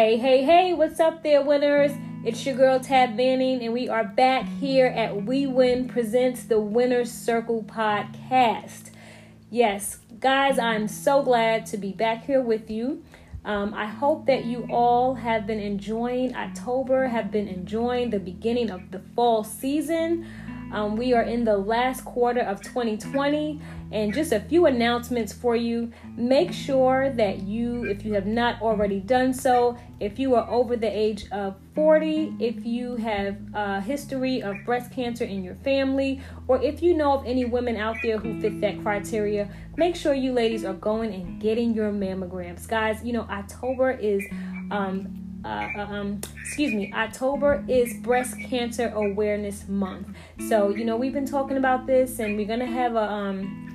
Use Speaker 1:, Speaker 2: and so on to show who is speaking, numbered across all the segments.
Speaker 1: Hey, hey, hey, what's up there, winners? It's your girl Tab Banning, and we are back here at We Win Presents the Winner's Circle podcast. Yes, guys, I'm so glad to be back here with you. Um, I hope that you all have been enjoying October, have been enjoying the beginning of the fall season. Um, we are in the last quarter of 2020, and just a few announcements for you. Make sure that you, if you have not already done so, if you are over the age of 40, if you have a history of breast cancer in your family, or if you know of any women out there who fit that criteria, make sure you ladies are going and getting your mammograms. Guys, you know, October is um, uh, uh, um, excuse me, October is Breast Cancer Awareness Month. So, you know, we've been talking about this, and we're gonna have a um,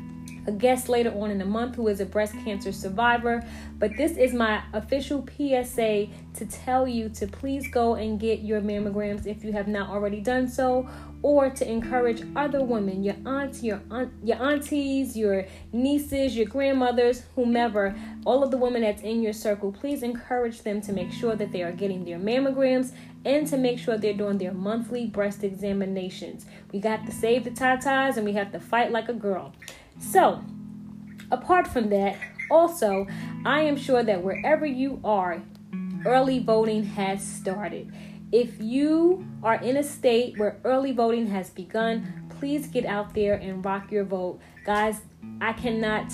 Speaker 1: a guest later on in the month who is a breast cancer survivor. But this is my official PSA to tell you to please go and get your mammograms if you have not already done so, or to encourage other women, your aunts, your aunt, your aunties, your nieces, your grandmothers, whomever, all of the women that's in your circle, please encourage them to make sure that they are getting their mammograms and to make sure they're doing their monthly breast examinations. We got to save the tatas and we have to fight like a girl. So, apart from that, also, I am sure that wherever you are, early voting has started. If you are in a state where early voting has begun, please get out there and rock your vote. Guys, I cannot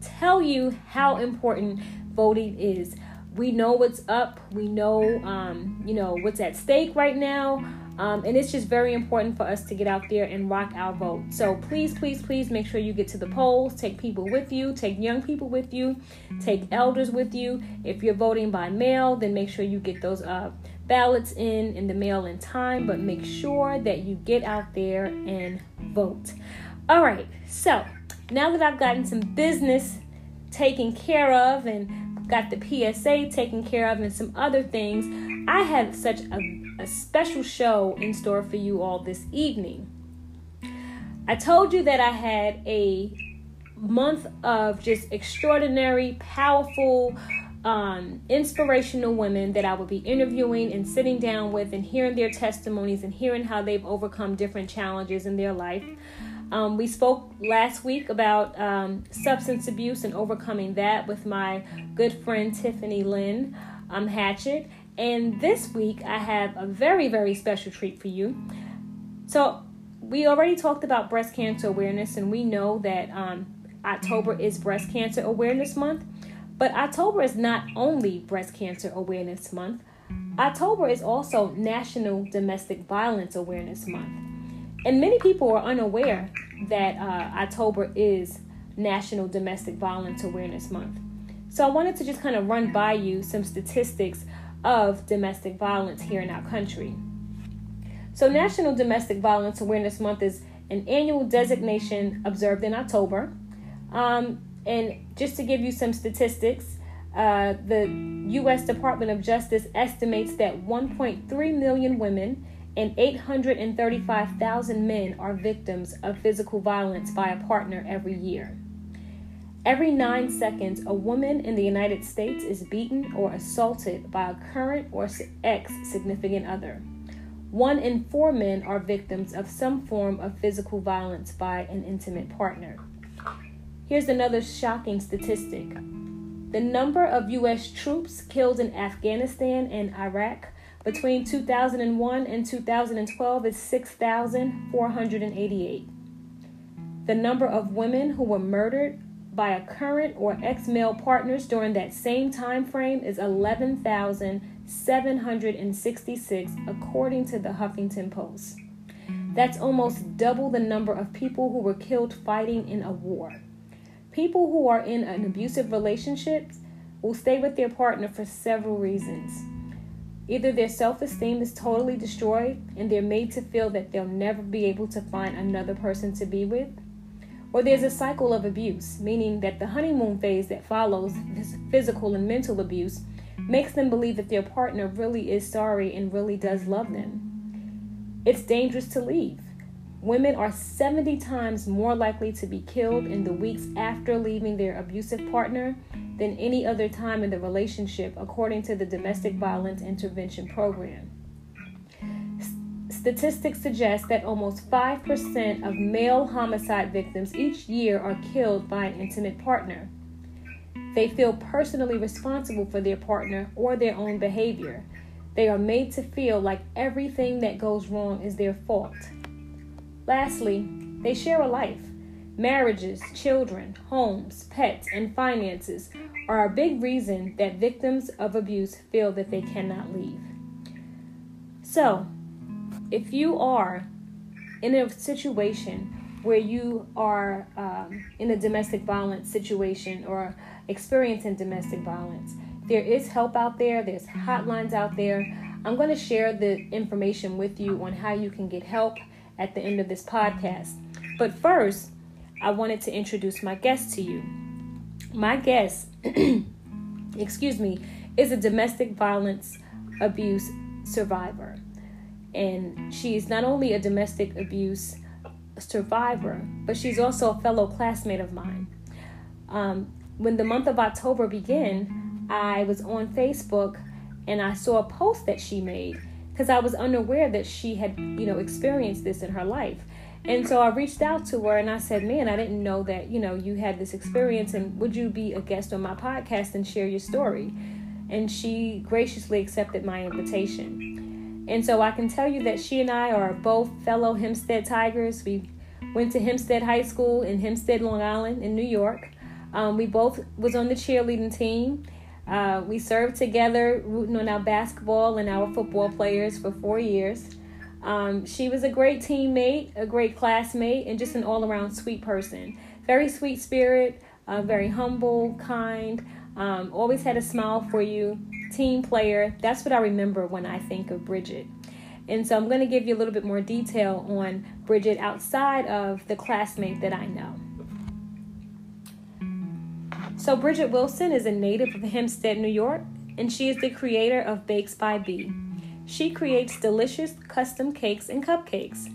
Speaker 1: tell you how important voting is. We know what's up. We know, um, you know, what's at stake right now. Um, and it's just very important for us to get out there and rock our vote. So please, please, please make sure you get to the polls. Take people with you. Take young people with you. Take elders with you. If you're voting by mail, then make sure you get those uh, ballots in in the mail in time. But make sure that you get out there and vote. All right. So now that I've gotten some business taken care of and got the PSA taken care of and some other things, I have such a a special show in store for you all this evening. I told you that I had a month of just extraordinary, powerful, um, inspirational women that I would be interviewing and sitting down with and hearing their testimonies and hearing how they've overcome different challenges in their life. Um, we spoke last week about um, substance abuse and overcoming that with my good friend Tiffany Lynn um, Hatchett. And this week, I have a very, very special treat for you. So, we already talked about breast cancer awareness, and we know that um, October is Breast Cancer Awareness Month. But October is not only Breast Cancer Awareness Month, October is also National Domestic Violence Awareness Month. And many people are unaware that uh, October is National Domestic Violence Awareness Month. So I wanted to just kind of run by you some statistics of domestic violence here in our country. So, National Domestic Violence Awareness Month is an annual designation observed in October. Um, and just to give you some statistics, uh, the U.S. Department of Justice estimates that 1.3 million women and 835,000 men are victims of physical violence by a partner every year. Every nine seconds, a woman in the United States is beaten or assaulted by a current or ex significant other. One in four men are victims of some form of physical violence by an intimate partner. Here's another shocking statistic the number of U.S. troops killed in Afghanistan and Iraq between 2001 and 2012 is 6,488. The number of women who were murdered by a current or ex-male partners during that same time frame is 11,766 according to the Huffington Post. That's almost double the number of people who were killed fighting in a war. People who are in an abusive relationship will stay with their partner for several reasons. Either their self esteem is totally destroyed and they're made to feel that they'll never be able to find another person to be with, or there's a cycle of abuse, meaning that the honeymoon phase that follows this physical and mental abuse makes them believe that their partner really is sorry and really does love them. It's dangerous to leave. Women are 70 times more likely to be killed in the weeks after leaving their abusive partner than any other time in the relationship, according to the Domestic Violence Intervention Program. Statistics suggest that almost 5% of male homicide victims each year are killed by an intimate partner. They feel personally responsible for their partner or their own behavior. They are made to feel like everything that goes wrong is their fault. Lastly, they share a life. Marriages, children, homes, pets, and finances are a big reason that victims of abuse feel that they cannot leave. So, if you are in a situation where you are um, in a domestic violence situation or experiencing domestic violence, there is help out there, there's hotlines out there. I'm going to share the information with you on how you can get help at the end of this podcast. But first, I wanted to introduce my guest to you. My guest, excuse me, is a domestic violence abuse survivor. And she's not only a domestic abuse survivor, but she's also a fellow classmate of mine. Um, when the month of October began, I was on Facebook and I saw a post that she made because I was unaware that she had, you know, experienced this in her life. And so I reached out to her and I said, Man, I didn't know that, you know, you had this experience and would you be a guest on my podcast and share your story? And she graciously accepted my invitation. And so I can tell you that she and I are both fellow Hempstead Tigers. We went to Hempstead High School in Hempstead, Long Island, in New York. Um, we both was on the cheerleading team. Uh, we served together, rooting on our basketball and our football players for four years. Um, she was a great teammate, a great classmate, and just an all around sweet person. Very sweet spirit, uh, very humble, kind, um, always had a smile for you, team player. That's what I remember when I think of Bridget. And so I'm going to give you a little bit more detail on Bridget outside of the classmate that I know. So, Bridget Wilson is a native of Hempstead, New York, and she is the creator of Bakes by B. She creates delicious custom cakes and cupcakes.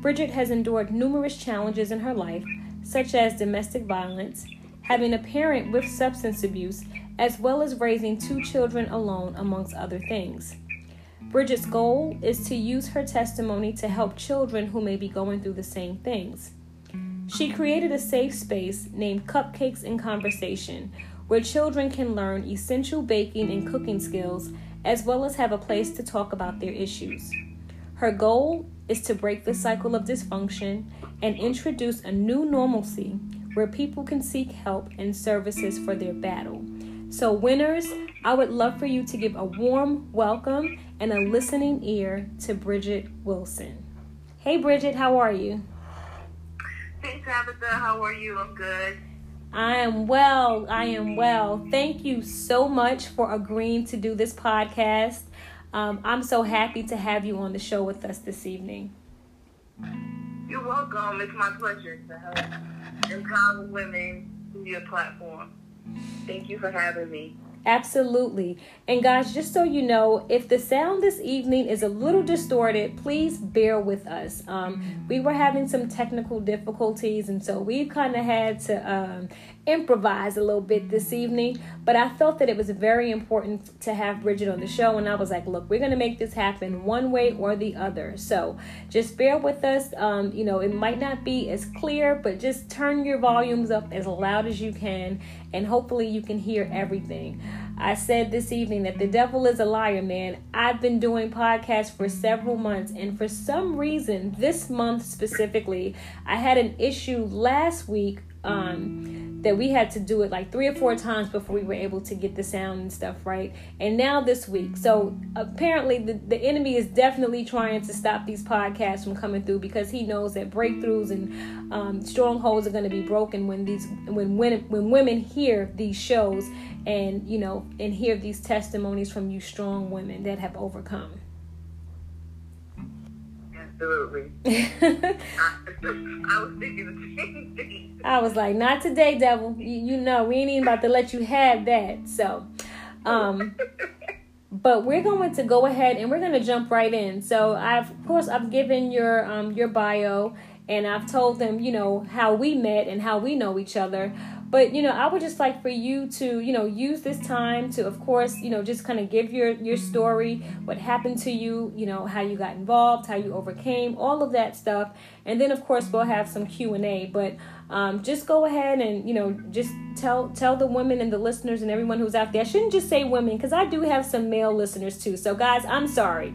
Speaker 1: Bridget has endured numerous challenges in her life, such as domestic violence, having a parent with substance abuse, as well as raising two children alone, amongst other things. Bridget's goal is to use her testimony to help children who may be going through the same things. She created a safe space named Cupcakes in Conversation, where children can learn essential baking and cooking skills as well as have a place to talk about their issues. Her goal is to break the cycle of dysfunction and introduce a new normalcy where people can seek help and services for their battle. So, winners, I would love for you to give a warm welcome and a listening ear to Bridget Wilson. Hey, Bridget, how are you?
Speaker 2: Hey, Tabitha, how are you? I'm good.
Speaker 1: I am well. I am well. Thank you so much for agreeing to do this podcast. Um, I'm so happy to have you on the show with us this evening.
Speaker 2: You're welcome. It's my pleasure to help empower women through your platform. Thank you for having me.
Speaker 1: Absolutely. And guys, just so you know, if the sound this evening is a little distorted, please bear with us. Um, we were having some technical difficulties, and so we've kind of had to um, improvise a little bit this evening. But I felt that it was very important to have Bridget on the show, and I was like, look, we're going to make this happen one way or the other. So just bear with us. Um, you know, it might not be as clear, but just turn your volumes up as loud as you can, and hopefully you can hear everything. I said this evening that the devil is a liar, man. I've been doing podcasts for several months, and for some reason, this month specifically, I had an issue last week um, that we had to do it like three or four times before we were able to get the sound and stuff right. And now this week. So apparently, the, the enemy is definitely trying to stop these podcasts from coming through because he knows that breakthroughs and um, strongholds are going to be broken when these when when when women hear these shows and you know and hear these testimonies from you strong women that have overcome
Speaker 2: absolutely I, was thinking the same thing
Speaker 1: i was like not today devil you, you know we ain't even about to let you have that so um but we're going to go ahead and we're going to jump right in. So I've, of course, I've given your um, your bio and I've told them, you know, how we met and how we know each other. But you know, I would just like for you to, you know, use this time to, of course, you know, just kind of give your your story, what happened to you, you know, how you got involved, how you overcame, all of that stuff, and then of course we'll have some Q and A. But um, just go ahead and you know just tell tell the women and the listeners and everyone who's out there. I shouldn't just say women because I do have some male listeners too. So guys, I'm sorry.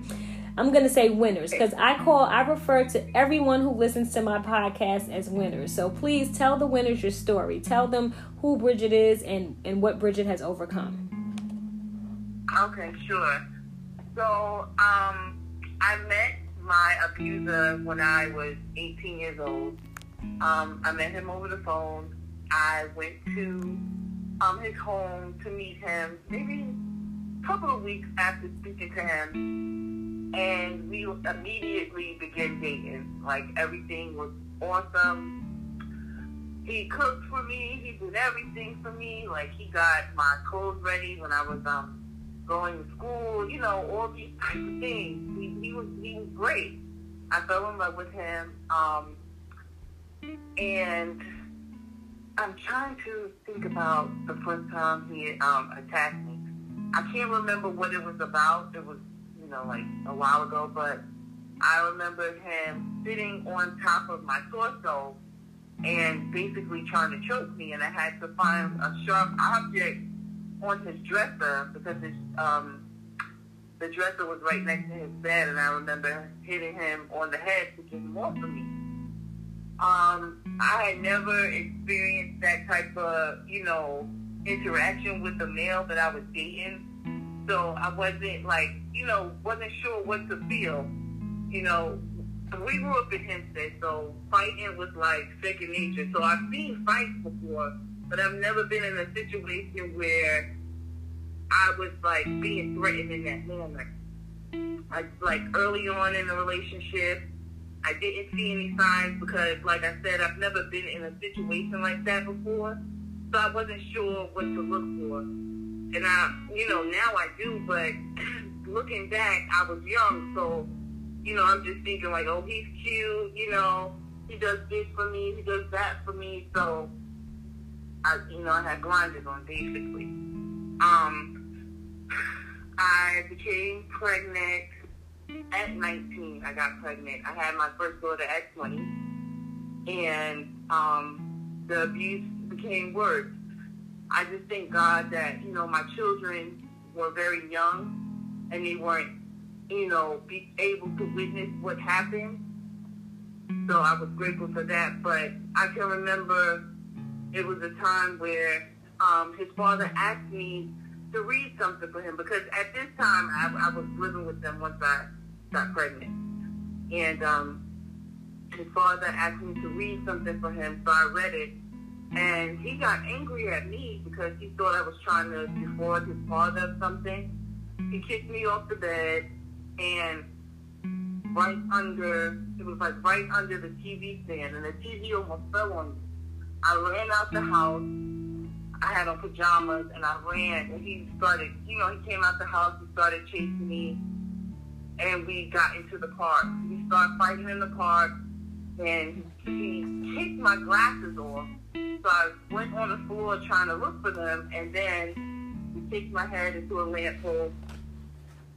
Speaker 1: I'm going to say winners because I call, I refer to everyone who listens to my podcast as winners. So please tell the winners your story. Tell them who Bridget is and, and what Bridget has overcome.
Speaker 2: Okay, sure. So, um, I met my abuser when I was 18 years old. Um, I met him over the phone. I went to um, his home to meet him maybe a couple of weeks after speaking to him. And we immediately began dating. Like everything was awesome. He cooked for me. He did everything for me. Like he got my clothes ready when I was um going to school. You know all these types of things. He, he was he was great. I fell in love with him. Um, and I'm trying to think about the first time he um, attacked me. I can't remember what it was about. It was, know, like a while ago, but I remember him sitting on top of my torso and basically trying to choke me, and I had to find a sharp object on his dresser because his, um, the dresser was right next to his bed, and I remember hitting him on the head to get him off of me. Um, I had never experienced that type of, you know, interaction with the male that I was dating. So I wasn't like, you know, wasn't sure what to feel. You know, we grew up in Hempstead, so fighting was like second nature. So I've seen fights before, but I've never been in a situation where I was like being threatened in that moment. I, like early on in the relationship, I didn't see any signs because, like I said, I've never been in a situation like that before. So I wasn't sure what to look for. And I, you know, now I do, but looking back, I was young. So, you know, I'm just thinking like, oh, he's cute, you know, he does this for me, he does that for me. So, I, you know, I had blinders on basically. Um, I became pregnant at 19, I got pregnant. I had my first daughter at 20, and um, the abuse became worse. I just thank God that you know my children were very young, and they weren't, you know, be able to witness what happened. So I was grateful for that. But I can remember it was a time where um, his father asked me to read something for him because at this time I, I was living with them once I got pregnant. And um, his father asked me to read something for him, so I read it. And he got angry at me because he thought I was trying to defraud his father of something. He kicked me off the bed and right under, it was like right under the TV stand, and the TV almost fell on me. I ran out the house. I had on pajamas, and I ran, and he started, you know, he came out the house, he started chasing me and we got into the park. We started fighting in the park, and he kicked my glasses off. So I went on the floor trying to look for them, and then he kicked my head into a lamp pole,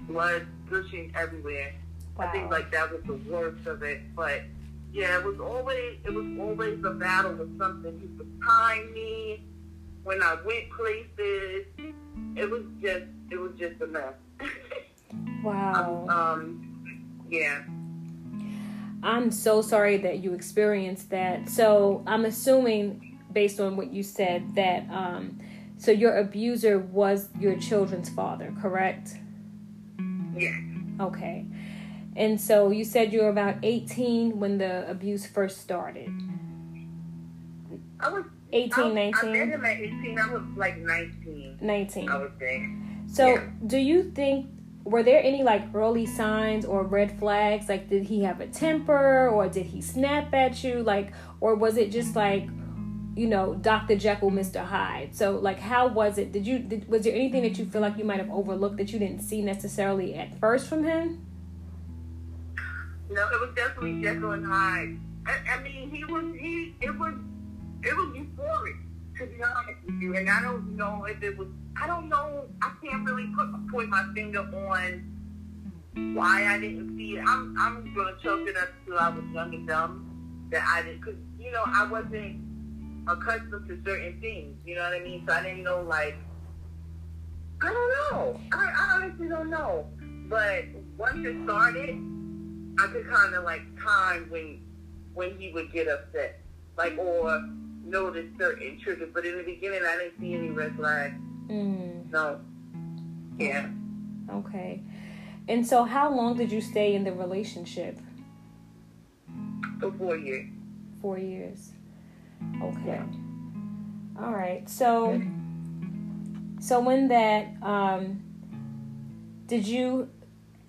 Speaker 2: blood gushing everywhere. Wow. I think like that was the worst of it, but yeah, it was always it was always a battle with something. He was tying me when I went places. It was just it was just a mess.
Speaker 1: Wow.
Speaker 2: Um, yeah.
Speaker 1: I'm so sorry that you experienced that. So I'm assuming, based on what you said, that um, so your abuser was your children's father, correct?
Speaker 2: Yeah.
Speaker 1: Okay. And so you said you were about 18 when the abuse first started.
Speaker 2: I was
Speaker 1: 18,
Speaker 2: I,
Speaker 1: 19.
Speaker 2: I met him at 18. I was like 19.
Speaker 1: 19.
Speaker 2: I would say.
Speaker 1: So,
Speaker 2: Yeah.
Speaker 1: do you think were there any like early signs or red flags? Like, did he have a temper or did he snap at you? Like, or was it just like you know, Dr. Jekyll, Mr. Hyde. So, like, how was it? Did you, did, was there anything that you feel like you might have overlooked that you didn't see necessarily at first from him?
Speaker 2: No, it was definitely Jekyll and Hyde. I, I mean, he was, he, it was, it was euphoric, to be honest with you. And I don't know if it was, I don't know, I can't really put, point my finger on why I didn't see it. I'm, I'm to chalk it up to I was young and dumb that I didn't, because, you know, I wasn't, accustomed to certain things. You know what I mean? So I didn't know like I don't know. I, I honestly don't know. But once it started, I could kind of like time when when he would get upset, like or notice certain triggers. But in the beginning, I didn't see any red flags. Mm. No. Yeah.
Speaker 1: Okay. And so, how long did you stay in the relationship?
Speaker 2: For four years.
Speaker 1: Four years. Okay. All right. So, so when that, um, did you,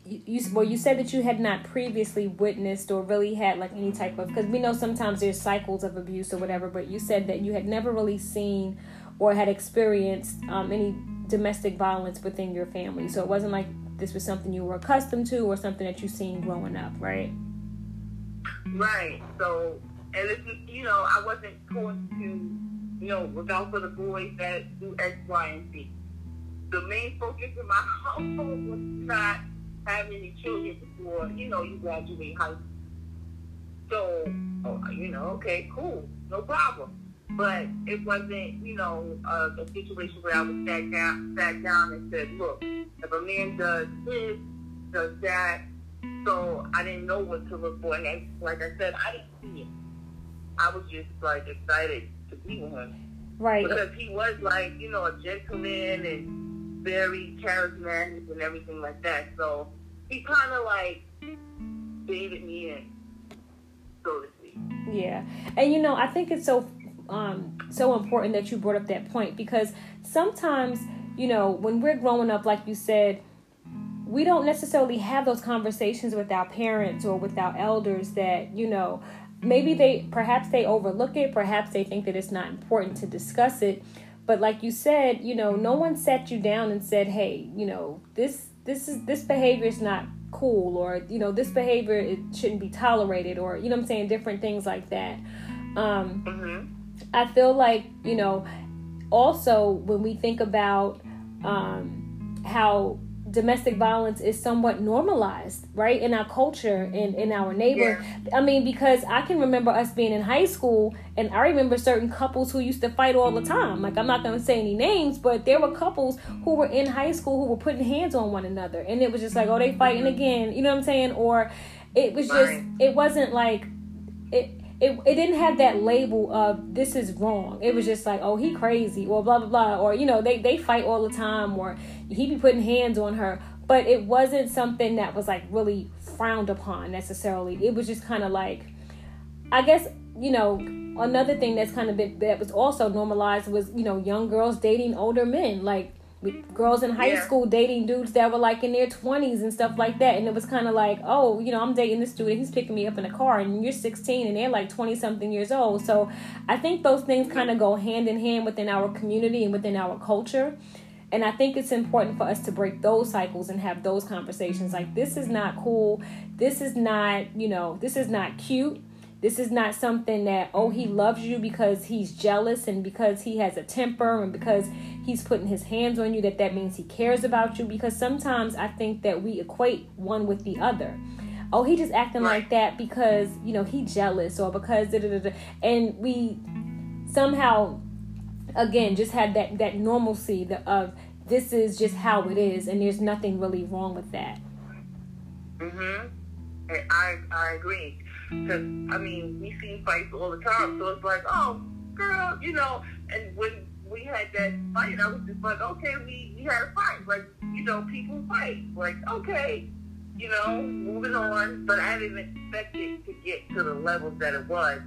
Speaker 1: you, well, you said that you had not previously witnessed or really had like any type of, because we know sometimes there's cycles of abuse or whatever, but you said that you had never really seen or had experienced um, any domestic violence within your family. So it wasn't like this was something you were accustomed to or something that you seen growing up, right?
Speaker 2: Right. So and if you know, I wasn't going to, you know, look out for the boys that do X, Y, and Z. The main focus in my household was not have any children before, you know, you graduate high school. So, oh, you know, okay, cool, no problem. But it wasn't, you know, uh, a, a situation where I was sat down, sat down and said, look, if a man does this, does that, so I didn't know what to look for. And like I said, I didn't see it. I was just like excited to be with him.
Speaker 1: Right.
Speaker 2: Because he was like, you know, a gentleman and very charismatic and everything like that. So he kind of like baited me in, so to speak.
Speaker 1: Yeah. And you know, I think it's so um so important that you brought up that point because sometimes, you know, when we're growing up like you said, we don't necessarily have those conversations with our parents or with our elders that, you know, maybe they perhaps they overlook it perhaps they think that it's not important to discuss it but like you said you know no one sat you down and said hey you know this this is this behavior is not cool or you know this behavior it shouldn't be tolerated or you know i'm saying different things like that um mm-hmm. i feel like you know also when we think about um how domestic violence is somewhat normalized, right, in our culture and in our neighbor. Yeah. I mean, because I can remember us being in high school, and I remember certain couples who used to fight all the time. Like I'm not going to say any names, but there were couples who were in high school who were putting hands on one another, and it was just like, oh, they fighting mm-hmm. again. You know what I'm saying? Or it was just, it wasn't like it it, it didn't have that label of this is wrong. It was just like, oh, he crazy or blah blah blah or you know, they they fight all the time or he be putting hands on her. But it wasn't something that was like really frowned upon necessarily. It was just kind of like I guess, you know, another thing that's kind of been that was also normalized was, you know, young girls dating older men. Like girls in high yeah. school dating dudes that were like in their 20s and stuff like that. And it was kind of like oh you know i'm dating this dude and he's picking me up in a car and you're 16 and they're like 20 something years old. So i think those things kind of go hand in hand within our community and within our culture. And i think it's important for us to break those cycles and have those conversations. Like this is not cool. This is not you know this is not cute this is not something that, oh, he loves you because he's jealous and because he has a temper and because he's putting his hands on you, that that means he cares about you. Because sometimes I think that we equate one with the other. Oh, he just acting like that because, you know, he jealous or because, da, da, da, and we somehow, again, just had that, that normalcy of this is just how it is and there's nothing really wrong with that.
Speaker 2: Mm-hmm. I, I agree because, I mean, we see fights all the time. So it's like, oh, girl, you know. And when we had that fight, I was just like, okay, we, we had a fight. Like, you know, people fight. Like, okay, you know, moving on. But I didn't expect it to get to the levels that it was.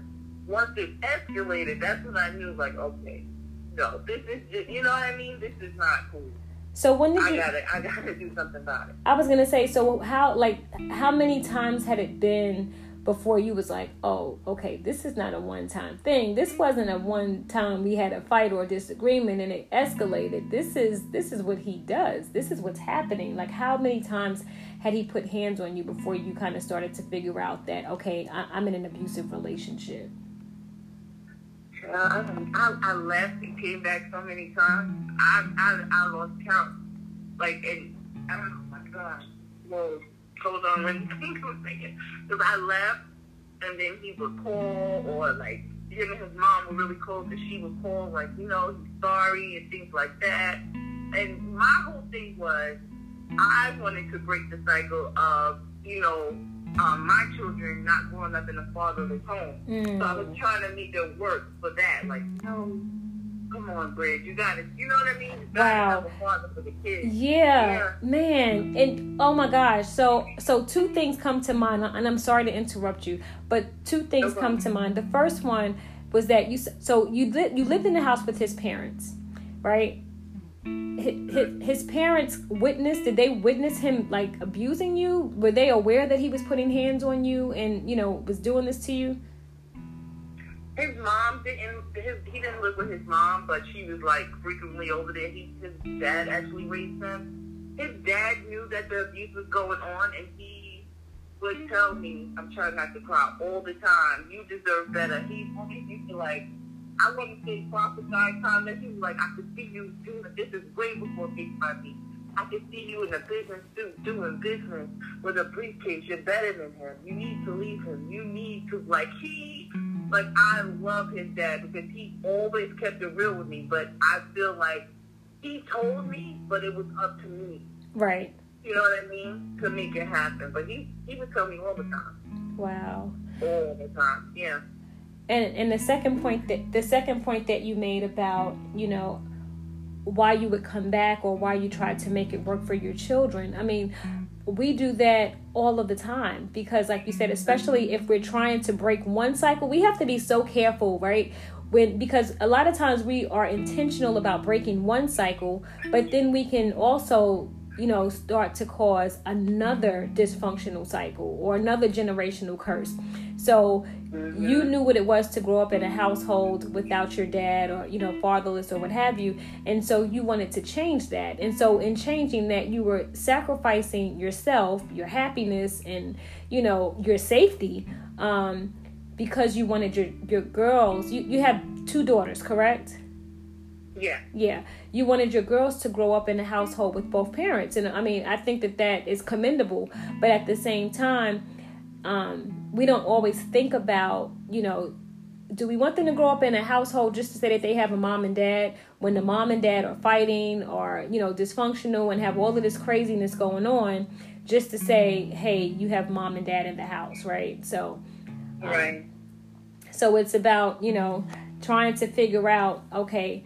Speaker 2: Once it escalated, that's when I knew, like, okay, no, this is just, you know what I mean? This is not cool.
Speaker 1: So when did
Speaker 2: I
Speaker 1: you?
Speaker 2: Gotta, I gotta do something about it. I
Speaker 1: was gonna say, so how like how many times had it been before you was like, oh, okay, this is not a one time thing. This wasn't a one time we had a fight or a disagreement and it escalated. This is this is what he does. This is what's happening. Like how many times had he put hands on you before you kind of started to figure out that okay, I, am in an abusive relationship?
Speaker 2: I, I left and came back so many times. I I, I lost count. Like and oh my gosh, whoa hold on one second. Because I left, and then he would call, or like him and his mom were really close, and she would call, like, you know, he's sorry, and things like that. And my whole thing was, I wanted to break the cycle of, you know, um, my children not growing up in a fatherless home. Mm. So I was mm. trying to make it work for that. Like, you know, come on, Bridge, you got it. You know what I mean? You wow. Yeah,
Speaker 1: yeah, man. And oh my gosh. So so two things come to mind, and I'm sorry to interrupt you, but two things okay. come to mind. The first one was that you so you li- you lived in the house with his parents, right? His, his parents witnessed did they witness him like abusing you were they aware that he was putting hands on you and you know was doing this to you
Speaker 2: his mom didn't. His, he didn't live with his mom, but she was like frequently over there. He, his dad actually raised him. His dad knew that the abuse was going on, and he would tell me, "I'm trying not to cry all the time. You deserve better." He used to like. I to say prophesy comment. He was like, "I could see you doing this is way before Big Money." I can see you in a business suit doing business with a briefcase. You're better than him. You need to leave him. You need to like he like I love his dad because he always kept it real with me. But I feel like he told me, but it was up to me.
Speaker 1: Right.
Speaker 2: You know what I mean? To make it happen. But he he would tell me all the time.
Speaker 1: Wow.
Speaker 2: All the time. Yeah.
Speaker 1: And and the second point that the second point that you made about you know why you would come back or why you tried to make it work for your children. I mean, we do that all of the time because like you said mm-hmm. especially if we're trying to break one cycle we have to be so careful right? When because a lot of times we are intentional about breaking one cycle but then we can also you know start to cause another dysfunctional cycle or another generational curse. So mm-hmm. you knew what it was to grow up in a household without your dad or you know fatherless or what have you and so you wanted to change that. And so in changing that you were sacrificing yourself your happiness and you know your safety um because you wanted your your girls you you have two daughters correct
Speaker 2: yeah.
Speaker 1: Yeah. You wanted your girls to grow up in a household with both parents. And I mean, I think that that is commendable. But at the same time, um, we don't always think about, you know, do we want them to grow up in a household just to say that they have a mom and dad when the mom and dad are fighting or, you know, dysfunctional and have all of this craziness going on just to say, hey, you have mom and dad in the house, right? So,
Speaker 2: um, right.
Speaker 1: So it's about, you know, trying to figure out, okay,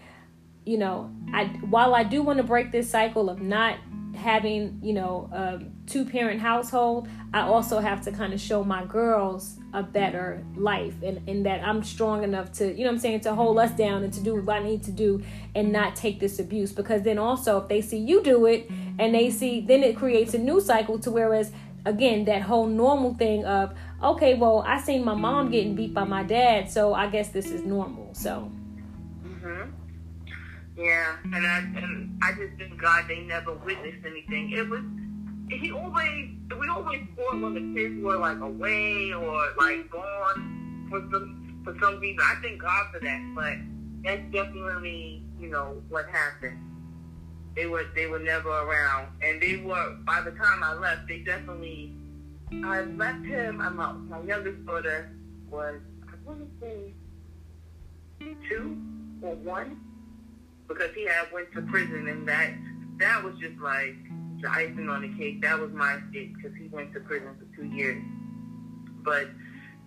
Speaker 1: you know, I while I do want to break this cycle of not having, you know, a two parent household, I also have to kind of show my girls a better life and, and that I'm strong enough to, you know I'm saying, to hold us down and to do what I need to do and not take this abuse. Because then also if they see you do it and they see then it creates a new cycle to whereas again that whole normal thing of okay well i seen my mom getting beat by my dad so i guess this is normal so.
Speaker 2: Yeah, and I and I just thank God they never witnessed anything. It was he always we always fought when the kids were like away or like gone for some for some reason. I thank God for that, but that's definitely you know what happened. They were they were never around, and they were by the time I left. They definitely I left him. I'm out. My youngest daughter was I want to say two or one because he had went to prison, and that that was just like the icing on the cake. That was my escape because he went to prison for two years. But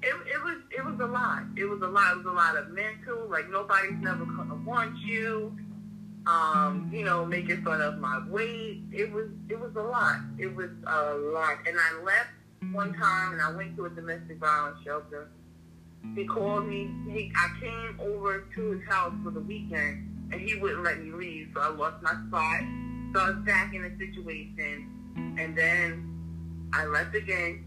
Speaker 2: it, it was it was a lot. It was a lot. It was a lot of mental. Like nobody's never gonna want you. Um, you know, making fun of my weight. It was it was a lot. It was a lot. And I left one time, and I went to a domestic violence shelter. He called me. He I came over to his house for the weekend and he wouldn't let me leave, so I lost my spot. So I was back in the situation, and then I left again,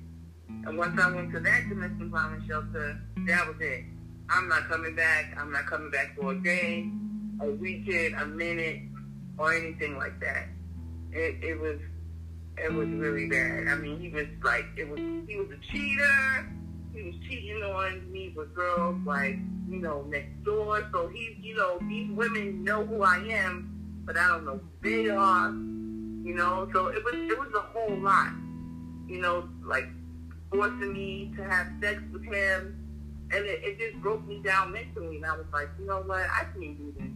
Speaker 2: And once I went to that domestic violence shelter, that was it. I'm not coming back. I'm not coming back for a day, a weekend, a minute, or anything like that. It, it was it was really bad. I mean, he was like, it was he was a cheater. He was cheating on me with girls like you know next door. So he, you know, these women know who I am, but I don't know who they are. You know, so it was it was a whole lot. You know, like forcing me to have sex with him, and it, it just broke me down mentally. And I was like, you know what, I can't do this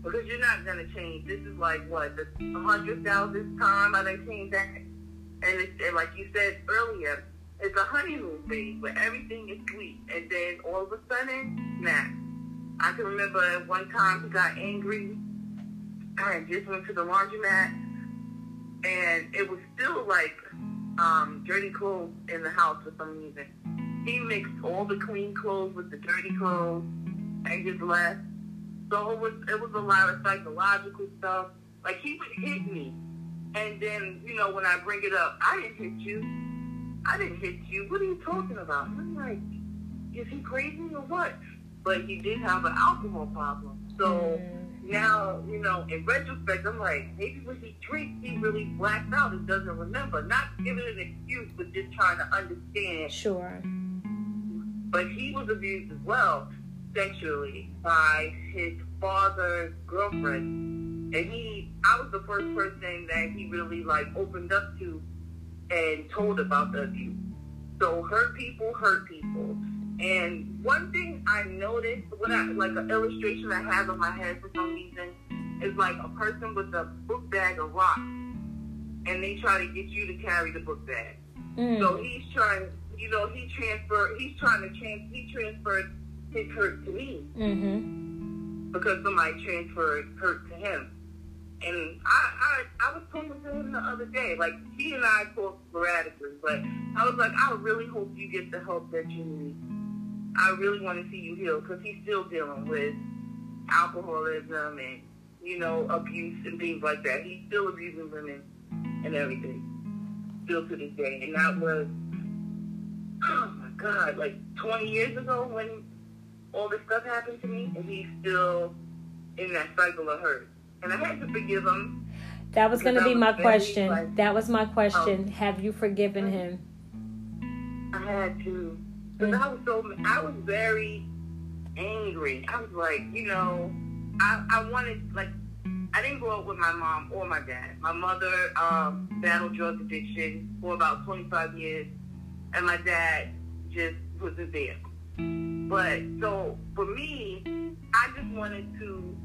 Speaker 2: because you're not gonna change. This is like what the hundred thousandth time I done came back, and, it's, and like you said earlier, it's a honeymoon phase where everything is sweet, and then all of a sudden, snap. I can remember one time he got angry. I had just went to the laundromat, and it was still like um, dirty clothes in the house for some reason. He mixed all the clean clothes with the dirty clothes and just left. So it was it was a lot of psychological stuff. Like he would hit me, and then you know when I bring it up, I didn't hit you. I didn't hit you. What are you talking about? I'm like, is he crazy or what? But he did have an alcohol problem. So mm. now, you know, in retrospect, I'm like, maybe when he drinks, he really blacks out and doesn't remember. Not giving an excuse, but just trying to understand.
Speaker 1: Sure.
Speaker 2: But he was abused as well sexually by his father's girlfriend. And he, I was the first person that he really like opened up to and told about the abuse. So hurt people hurt people. And one thing I noticed, when I like an illustration I have in my head for some reason, is like a person with a book bag of rocks, and they try to get you to carry the book bag. Mm. So he's trying, you know, he transferred, he's trying to trans, he transferred his hurt to me mm-hmm. because somebody transferred hurt to him. And I, I, I was talking to him the other day. Like he and I talk sporadically, but I was like, I really hope you get the help that you need. I really want to see you heal because he's still dealing with alcoholism and you know abuse and things like that. He's still abusing women and everything, still to this day. And that was, oh my God, like 20 years ago when all this stuff happened to me, and he's still in that cycle of hurt. And I had to forgive him.
Speaker 1: That was going to be my question. Like, that was my question. Um, Have you forgiven him?
Speaker 2: I had to. Because mm. I was so, I was very angry. I was like, you know, I, I wanted, like, I didn't grow up with my mom or my dad. My mother um, battled drug addiction for about 25 years, and my dad just wasn't there. But so for me, I just wanted to,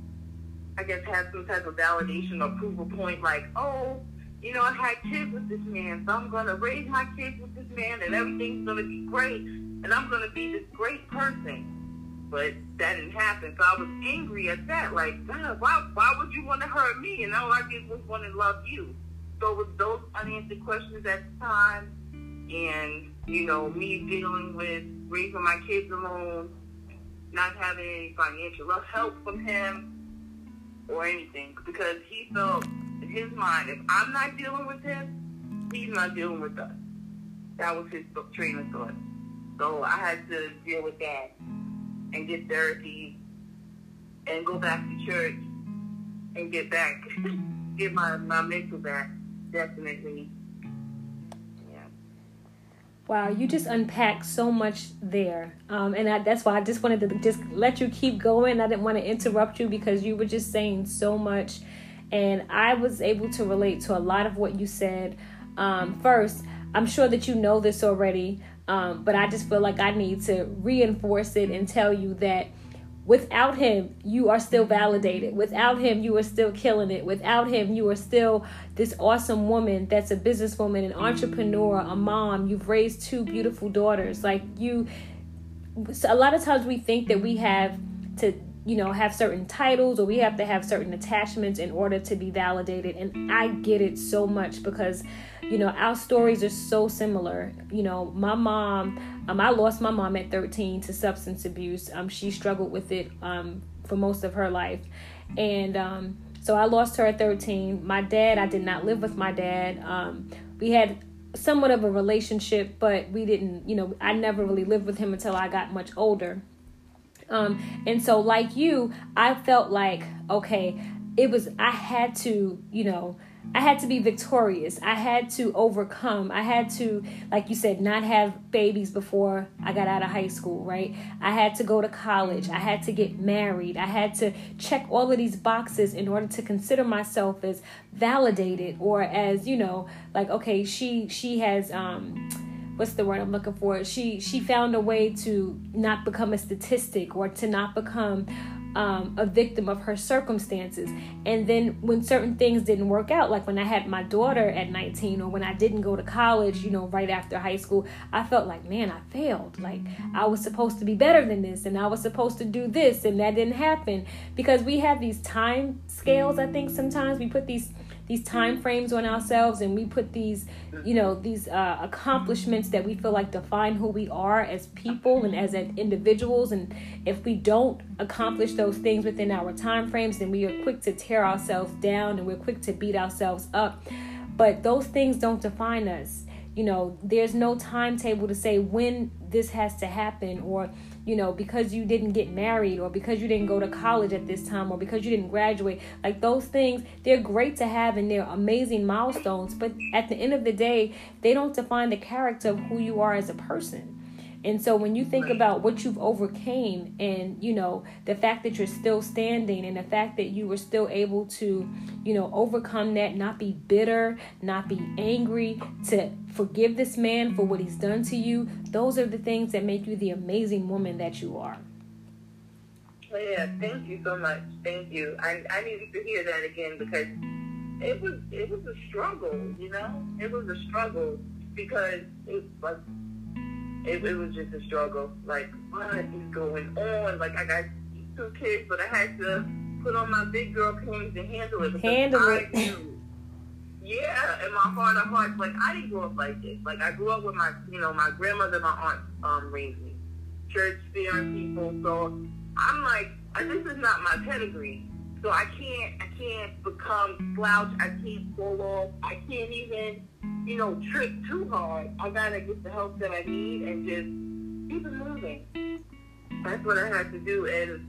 Speaker 2: I guess, have some type of validation or proof of point, like, oh, you know, I had kids with this man, so I'm gonna raise my kids with this man, and everything's gonna be great, and I'm gonna be this great person. But that didn't happen, so I was angry at that. Like, God, why, why would you want to hurt me? And all I did was want to love you. So with those unanswered questions at the time, and you know, me dealing with raising my kids alone, not having any financial help from him or anything, because he felt in his mind, if I'm not dealing with him, he's not dealing with us. That was his train of thought. So I had to deal with that and get therapy and go back to church and get back, get my, my mental back, definitely.
Speaker 1: Wow, you just unpacked so much there, um, and I, that's why I just wanted to just let you keep going. I didn't want to interrupt you because you were just saying so much, and I was able to relate to a lot of what you said. Um, first, I'm sure that you know this already, um, but I just feel like I need to reinforce it and tell you that Without him, you are still validated. Without him, you are still killing it. Without him, you are still this awesome woman that's a businesswoman, an entrepreneur, a mom. You've raised two beautiful daughters. Like you, a lot of times we think that we have to you know have certain titles or we have to have certain attachments in order to be validated. And i get it so much because you know our stories are so similar. You know my mom um, i lost my mom at 13 to substance abuse. Um, she struggled with it um, for most of her life. And um, so i lost her at 13 my dad i did not live with my dad. Um, we had somewhat of a relationship, but we didn't, you know, I never really lived with him until I got much older. Um, and so, like you, I felt like, okay, it was, I had to, you know, I had to be victorious. I had to overcome. I had to, like you said, not have babies before I got out of high school, right? I had to go to college. I had to get married. I had to check all of these boxes in order to consider myself as validated or as, you know, like okay, she she has um what's the word I'm looking for? She she found a way to not become a statistic or to not become um, a victim of her circumstances. And then when certain things didn't work out, like when I had my daughter at 19 or when I didn't go to college, you know, right after high school, I felt like, man, I failed. Like I was supposed to be better than this and I was supposed to do this and that didn't happen because we have these time scales. I think sometimes we put these these time frames on ourselves and we put these you know these uh, accomplishments that we feel like define who we are as people and as individuals. And if we don't accomplish those things within our time frames then we are quick to tear ourselves down and we're quick to beat ourselves up. But those things don't define us. You know there's no timetable to say when this has to happen or you know, because you didn't get married or because you didn't go to college at this time or because you didn't graduate. Like those things, they're great to have and they're amazing milestones, but at the end of the day, they don't define the character of who you are as a person. And so when you think about what you've overcame and, you know, the fact that you're still standing and the fact that you were still able to, you know, overcome that, not be bitter, not be angry, to forgive this man for what he's done to you, those are the things that make you the amazing woman that you are.
Speaker 2: Oh, yeah, thank you so much. Thank you. I, I needed to hear that again because it was it was a struggle, you know? It was a struggle because it was like it, it was just a struggle. Like, what is going on? Like, I got two kids, but I had to put on my big girl pants and handle it.
Speaker 1: Handle
Speaker 2: I
Speaker 1: it.
Speaker 2: Knew, yeah, in my heart of hearts, like I didn't grow up like this. Like I grew up with my, you know, my grandmother, and my aunt, um, raised me, church fearing people. So I'm like, this is not my pedigree. So I can't, I can't become slouch. I can't fall off. I can't even you know, trip too hard. I gotta get the help that I need and just keep it moving. That's what I had to do. And,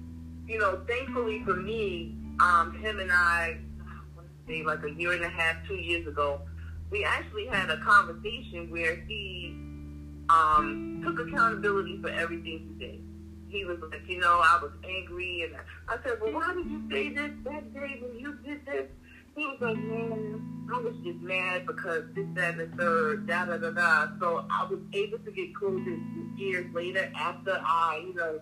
Speaker 2: you know, thankfully for me, um, him and I, say like a year and a half, two years ago, we actually had a conversation where he um, took accountability for everything he did. He was like, you know, I was angry, and I said, well, why did you say this that day when you did this? he was like, man, I was just mad because this, that, and the third, da, da, da, da. So I was able to get closure years later after I, you know,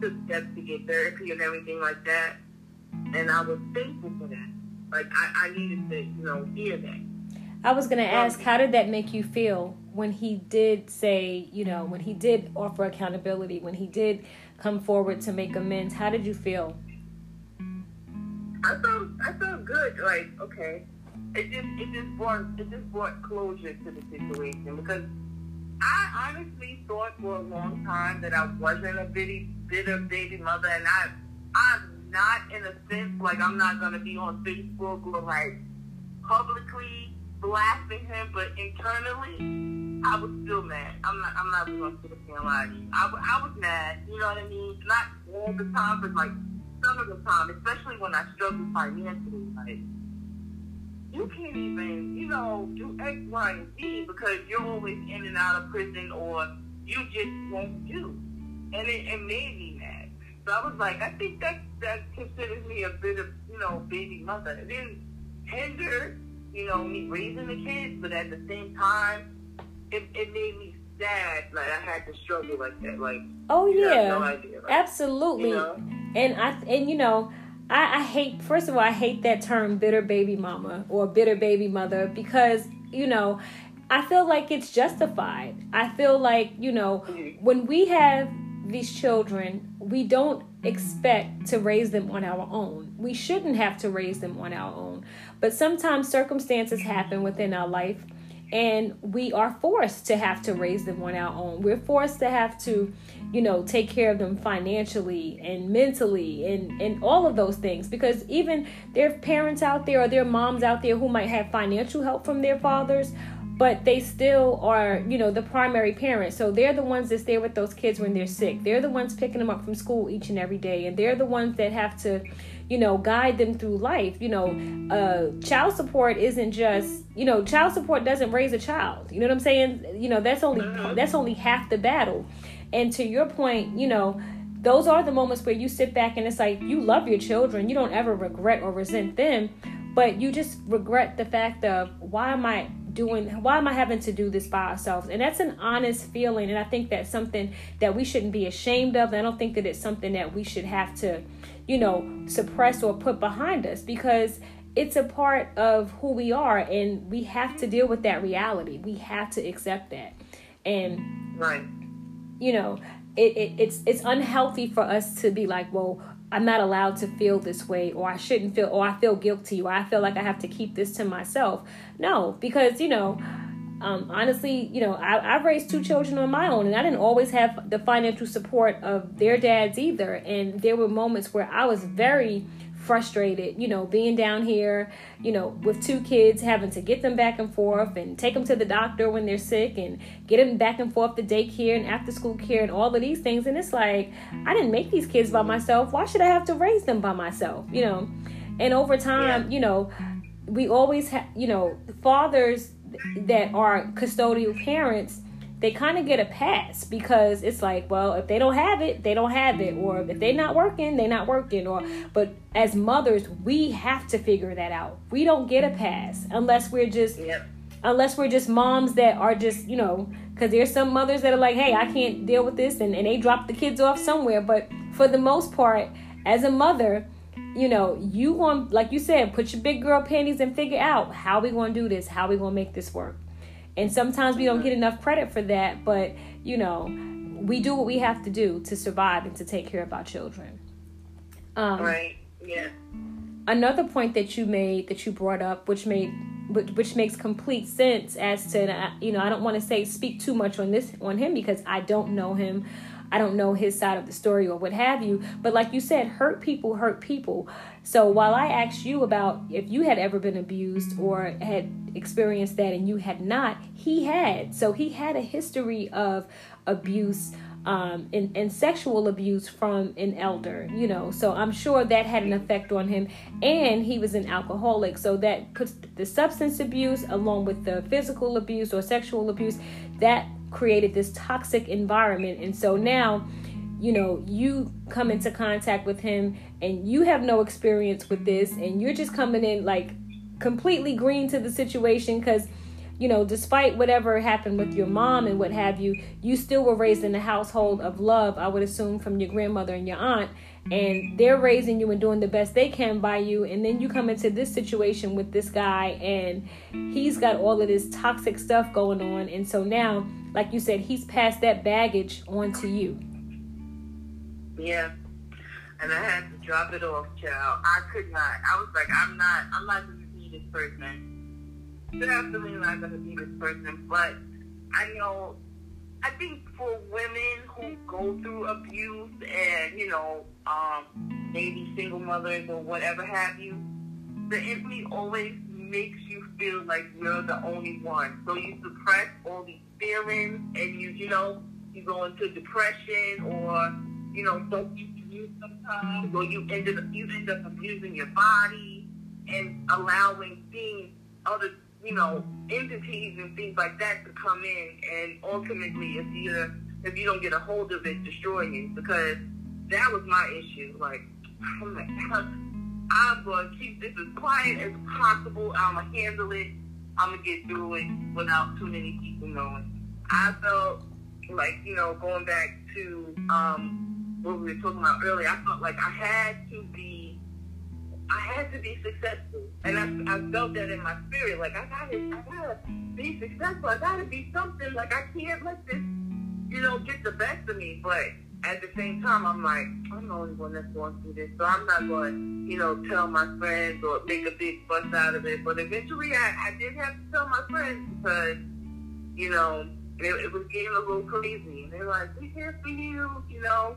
Speaker 2: took steps to get therapy and everything like that. And I was thankful for that. Like, I, I needed to, you know, hear that.
Speaker 1: I was going to ask, how did that make you feel when he did say, you know, when he did offer accountability, when he did come forward to make amends? How did you feel?
Speaker 2: I felt I felt good. Like okay, it just it just brought it just brought closure to the situation because I honestly thought for a long time that I wasn't a bitty bitter baby mother, and I I'm not in a sense like I'm not gonna be on Facebook or like publicly blasting him, but internally I was still mad. I'm not I'm not gonna sit here and lie to. I, was mad. You know what I mean? Not all the time, but like some of the time, especially when I struggle financially, like you can't even, you know, do X, Y, and Z because you're always in and out of prison or you just won't do. And it, it made me mad. So I was like, I think that that considers me a bit of, you know, baby mother. It didn't hinder, you know, me raising the kids, but at the same time, it, it made me sad. Like I had to struggle like that. Like,
Speaker 1: oh yeah, no idea, like, absolutely. You know? and I and you know I, I hate first of all I hate that term bitter baby mama or bitter baby mother because you know I feel like it's justified. I feel like you know mm-hmm. when we have these children we don't expect to raise them on our own. We shouldn't have to raise them on our own. But sometimes circumstances happen within our life and we are forced to have to raise them on our own. We're forced to have to, you know, take care of them financially and mentally and and all of those things because even their parents out there or their moms out there who might have financial help from their fathers, but they still are, you know, the primary parents. So they're the ones that stay with those kids when they're sick. They're the ones picking them up from school each and every day. And they're the ones that have to, you know, guide them through life. You know, uh, child support isn't just, you know, child support doesn't raise a child. You know what I'm saying? You know, that's only that's only half the battle. And to your point, you know, those are the moments where you sit back and it's like you love your children. You don't ever regret or resent them, but you just regret the fact of why am I doing why am i having to do this by ourselves and that's an honest feeling and i think that's something that we shouldn't be ashamed of i don't think that it's something that we should have to you know suppress or put behind us because it's a part of who we are and we have to deal with that reality. We have to accept that. And
Speaker 2: right.
Speaker 1: you know it, it, it's it's unhealthy for us to be like well I'm not allowed to feel this way, or I shouldn't feel, or I feel guilty, or I feel like I have to keep this to myself. No, because, you know, um, honestly, you know, I, I've raised two children on my own, and I didn't always have the financial support of their dads either. And there were moments where I was very frustrated, you know, being down here, you know, with two kids, having to get them back and forth and take them to the doctor when they're sick and get them back and forth to daycare and after school care and all of these things. And it's like, I didn't make these kids by myself. Why should I have to raise them by myself, you know? And over time, yeah. you know, we always have, you know, fathers that are custodial parents they kind of get a pass because it's like, well, if they don't have it, they don't have it, or if they're not working, they're not working, or but as mothers, we have to figure that out. We don't get a pass unless we're just yep. unless we're just moms that are just you know because there's some mothers that are like, hey, I can't deal with this, and, and they drop the kids off somewhere. But for the most part, as a mother, you know, you want like you said, put your big girl panties and figure out how we gonna do this, how we gonna make this work. And sometimes we don't get enough credit for that, but you know, we do what we have to do to survive and to take care of our children.
Speaker 2: Um, right. Yeah.
Speaker 1: Another point that you made that you brought up, which made which makes complete sense as to you know I don't want to say speak too much on this on him because I don't know him I don't know his side of the story or what have you. But like you said, hurt people hurt people. So while I asked you about if you had ever been abused or had experienced that and you had not, he had. So he had a history of abuse um, and, and sexual abuse from an elder, you know. So I'm sure that had an effect on him. And he was an alcoholic. So that could, the substance abuse, along with the physical abuse or sexual abuse, that created this toxic environment. And so now, you know, you come into contact with him and you have no experience with this, and you're just coming in like completely green to the situation because you know, despite whatever happened with your mom and what have you, you still were raised in a household of love, I would assume, from your grandmother and your aunt. And they're raising you and doing the best they can by you. And then you come into this situation with this guy, and he's got all of this toxic stuff going on. And so now, like you said, he's passed that baggage on to you.
Speaker 2: Yeah. And I had to drop it off, child. I could not. I was like, I'm not, I'm not going to be this person definitely not going to be this person, but I know, I think for women who go through abuse and, you know, um, maybe single mothers or whatever have you, the enemy always makes you feel like you're the only one. So you suppress all these feelings and you, you know, you go into depression or, you know, don't use sometimes or you end up, you end up abusing your body and allowing things, other you know, entities and things like that to come in and ultimately if you if you don't get a hold of it, destroy you because that was my issue. Like, I'm like, I'm gonna keep this as quiet as possible. I'm gonna handle it. I'm gonna get through it without too many people knowing. I felt like, you know, going back to um, what we were talking about earlier, I felt like I had to be I had to be successful, and I, I felt that in my spirit. Like I gotta, I gotta be successful. I gotta be something. Like I can't let this, you know, get the best of me. But at the same time, I'm like, I'm the only one that's going through this, so I'm not going, you know, tell my friends or make a big fuss out of it. But eventually, I, I did have to tell my friends because, you know, it, it was getting a little crazy. And they're like, we're here for you," you know.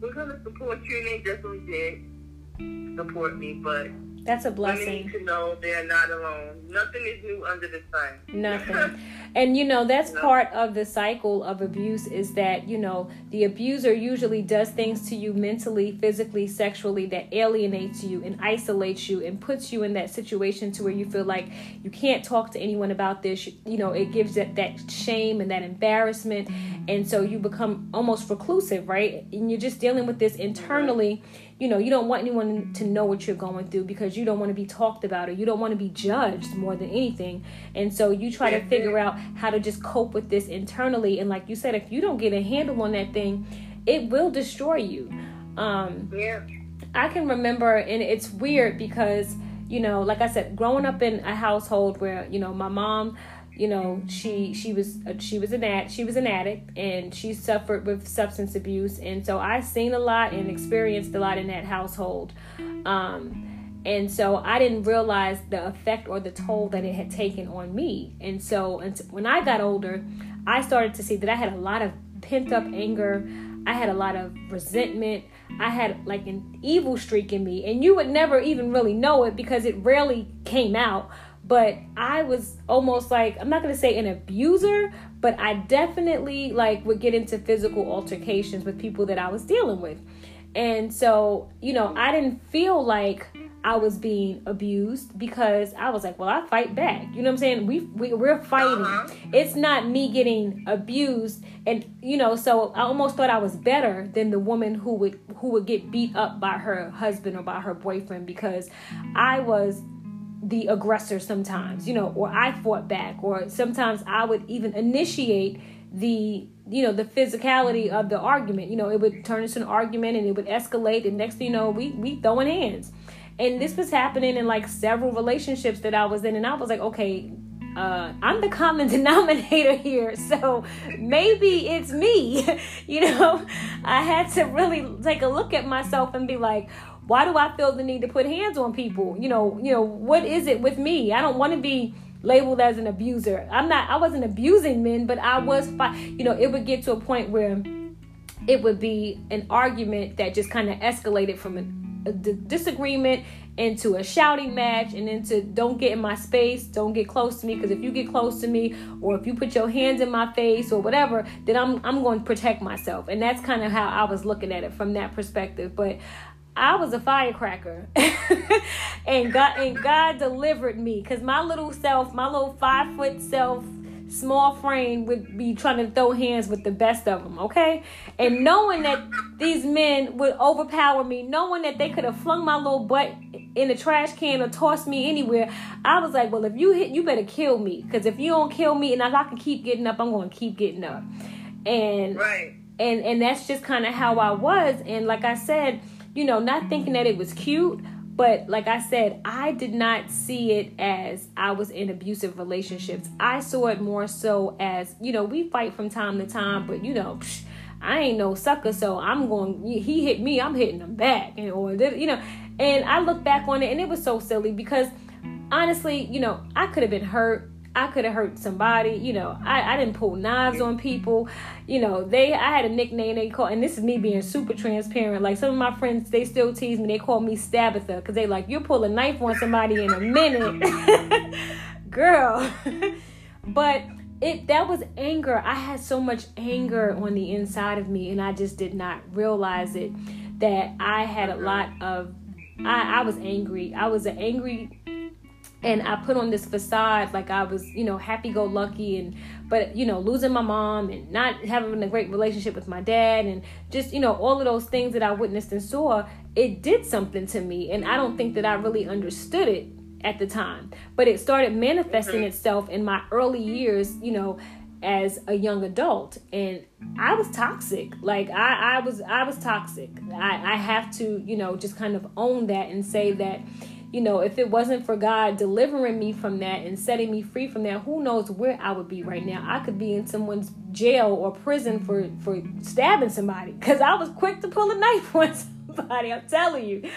Speaker 2: We're gonna support you, and they definitely did support me, but
Speaker 1: That's a blessing.
Speaker 2: Women need to know they're not alone. Nothing is new under the sun.
Speaker 1: Nothing. and you know that's no. part of the cycle of abuse is that you know the abuser usually does things to you mentally, physically, sexually that alienates you and isolates you and puts you in that situation to where you feel like you can't talk to anyone about this. You know, it gives that that shame and that embarrassment, and so you become almost reclusive, right? And you're just dealing with this internally. Mm-hmm you know you don't want anyone to know what you're going through because you don't want to be talked about or you don't want to be judged more than anything. And so you try to figure out how to just cope with this internally. And like you said if you don't get a handle on that thing it will destroy you. Um
Speaker 2: yeah.
Speaker 1: I can remember and it's weird because you know like i said growing up in a household where you know my mom you know she she was she was an ad, she was an addict and she suffered with substance abuse. And so I seen a lot and experienced a lot in that household. Um, and so I didn't realize the effect or the toll that it had taken on me. And so when I got older I started to see that I had a lot of pent up anger. I had a lot of resentment. I had like an evil streak in me. And you would never even really know it because it rarely came out but I was almost like I'm not gonna say an abuser, but I definitely like would get into physical altercations with people that I was dealing with. And so, you know, I didn't feel like I was being abused because I was like, well, I fight back. You know what I'm saying? We, we we're fighting. Uh-huh. It's not me getting abused, and you know, so I almost thought I was better than the woman who would who would get beat up by her husband or by her boyfriend because I was the aggressor sometimes, you know, or I fought back, or sometimes I would even initiate the you know the physicality of the argument. You know, it would turn into an argument and it would escalate, and next thing you know, we we throwing hands. And this was happening in like several relationships that I was in, and I was like, okay, uh, I'm the common denominator here, so maybe it's me. you know, I had to really take a look at myself and be like, why do I feel the need to put hands on people? You know, you know, what is it with me? I don't want to be labeled as an abuser. I'm not I wasn't abusing men, but I was you know, it would get to a point where it would be an argument that just kind of escalated from a, a disagreement into a shouting match and into don't get in my space, don't get close to me because if you get close to me or if you put your hands in my face or whatever, then I'm I'm going to protect myself. And that's kind of how I was looking at it from that perspective. But I was a firecracker, and God and God delivered me because my little self, my little five foot self, small frame would be trying to throw hands with the best of them, okay? And knowing that these men would overpower me, knowing that they could have flung my little butt in a trash can or tossed me anywhere, I was like, well, if you hit, you better kill me because if you don't kill me and I can keep getting up, I'm going to keep getting up, and
Speaker 2: right,
Speaker 1: and and that's just kind of how I was, and like I said you know, not thinking that it was cute, but like I said, I did not see it as I was in abusive relationships. I saw it more so as, you know, we fight from time to time, but you know, psh, I ain't no sucker, so I'm going. He hit me, I'm hitting him back, and or you know. And I look back on it, and it was so silly because honestly, you know, I could have been hurt. I could have hurt somebody. You know, I, I didn't pull knives on people. You know, they I had a nickname they call, and this is me being super transparent. Like some of my friends, they still tease me. They call me Stabitha because they like you pull a knife on somebody in a minute, girl. but it that was anger. I had so much anger on the inside of me, and I just did not realize it. That I had a lot of I, I was angry. I was an angry and I put on this facade like I was, you know, happy go lucky and but you know, losing my mom and not having a great relationship with my dad and just, you know, all of those things that I witnessed and saw, it did something to me and I don't think that I really understood it at the time. But it started manifesting itself in my early years, you know, as a young adult and I was toxic. Like I, I was I was toxic. I, I have to, you know, just kind of own that and say that you know, if it wasn't for God delivering me from that and setting me free from that, who knows where I would be right now? I could be in someone's jail or prison for for stabbing somebody because I was quick to pull a knife on somebody. I'm telling you.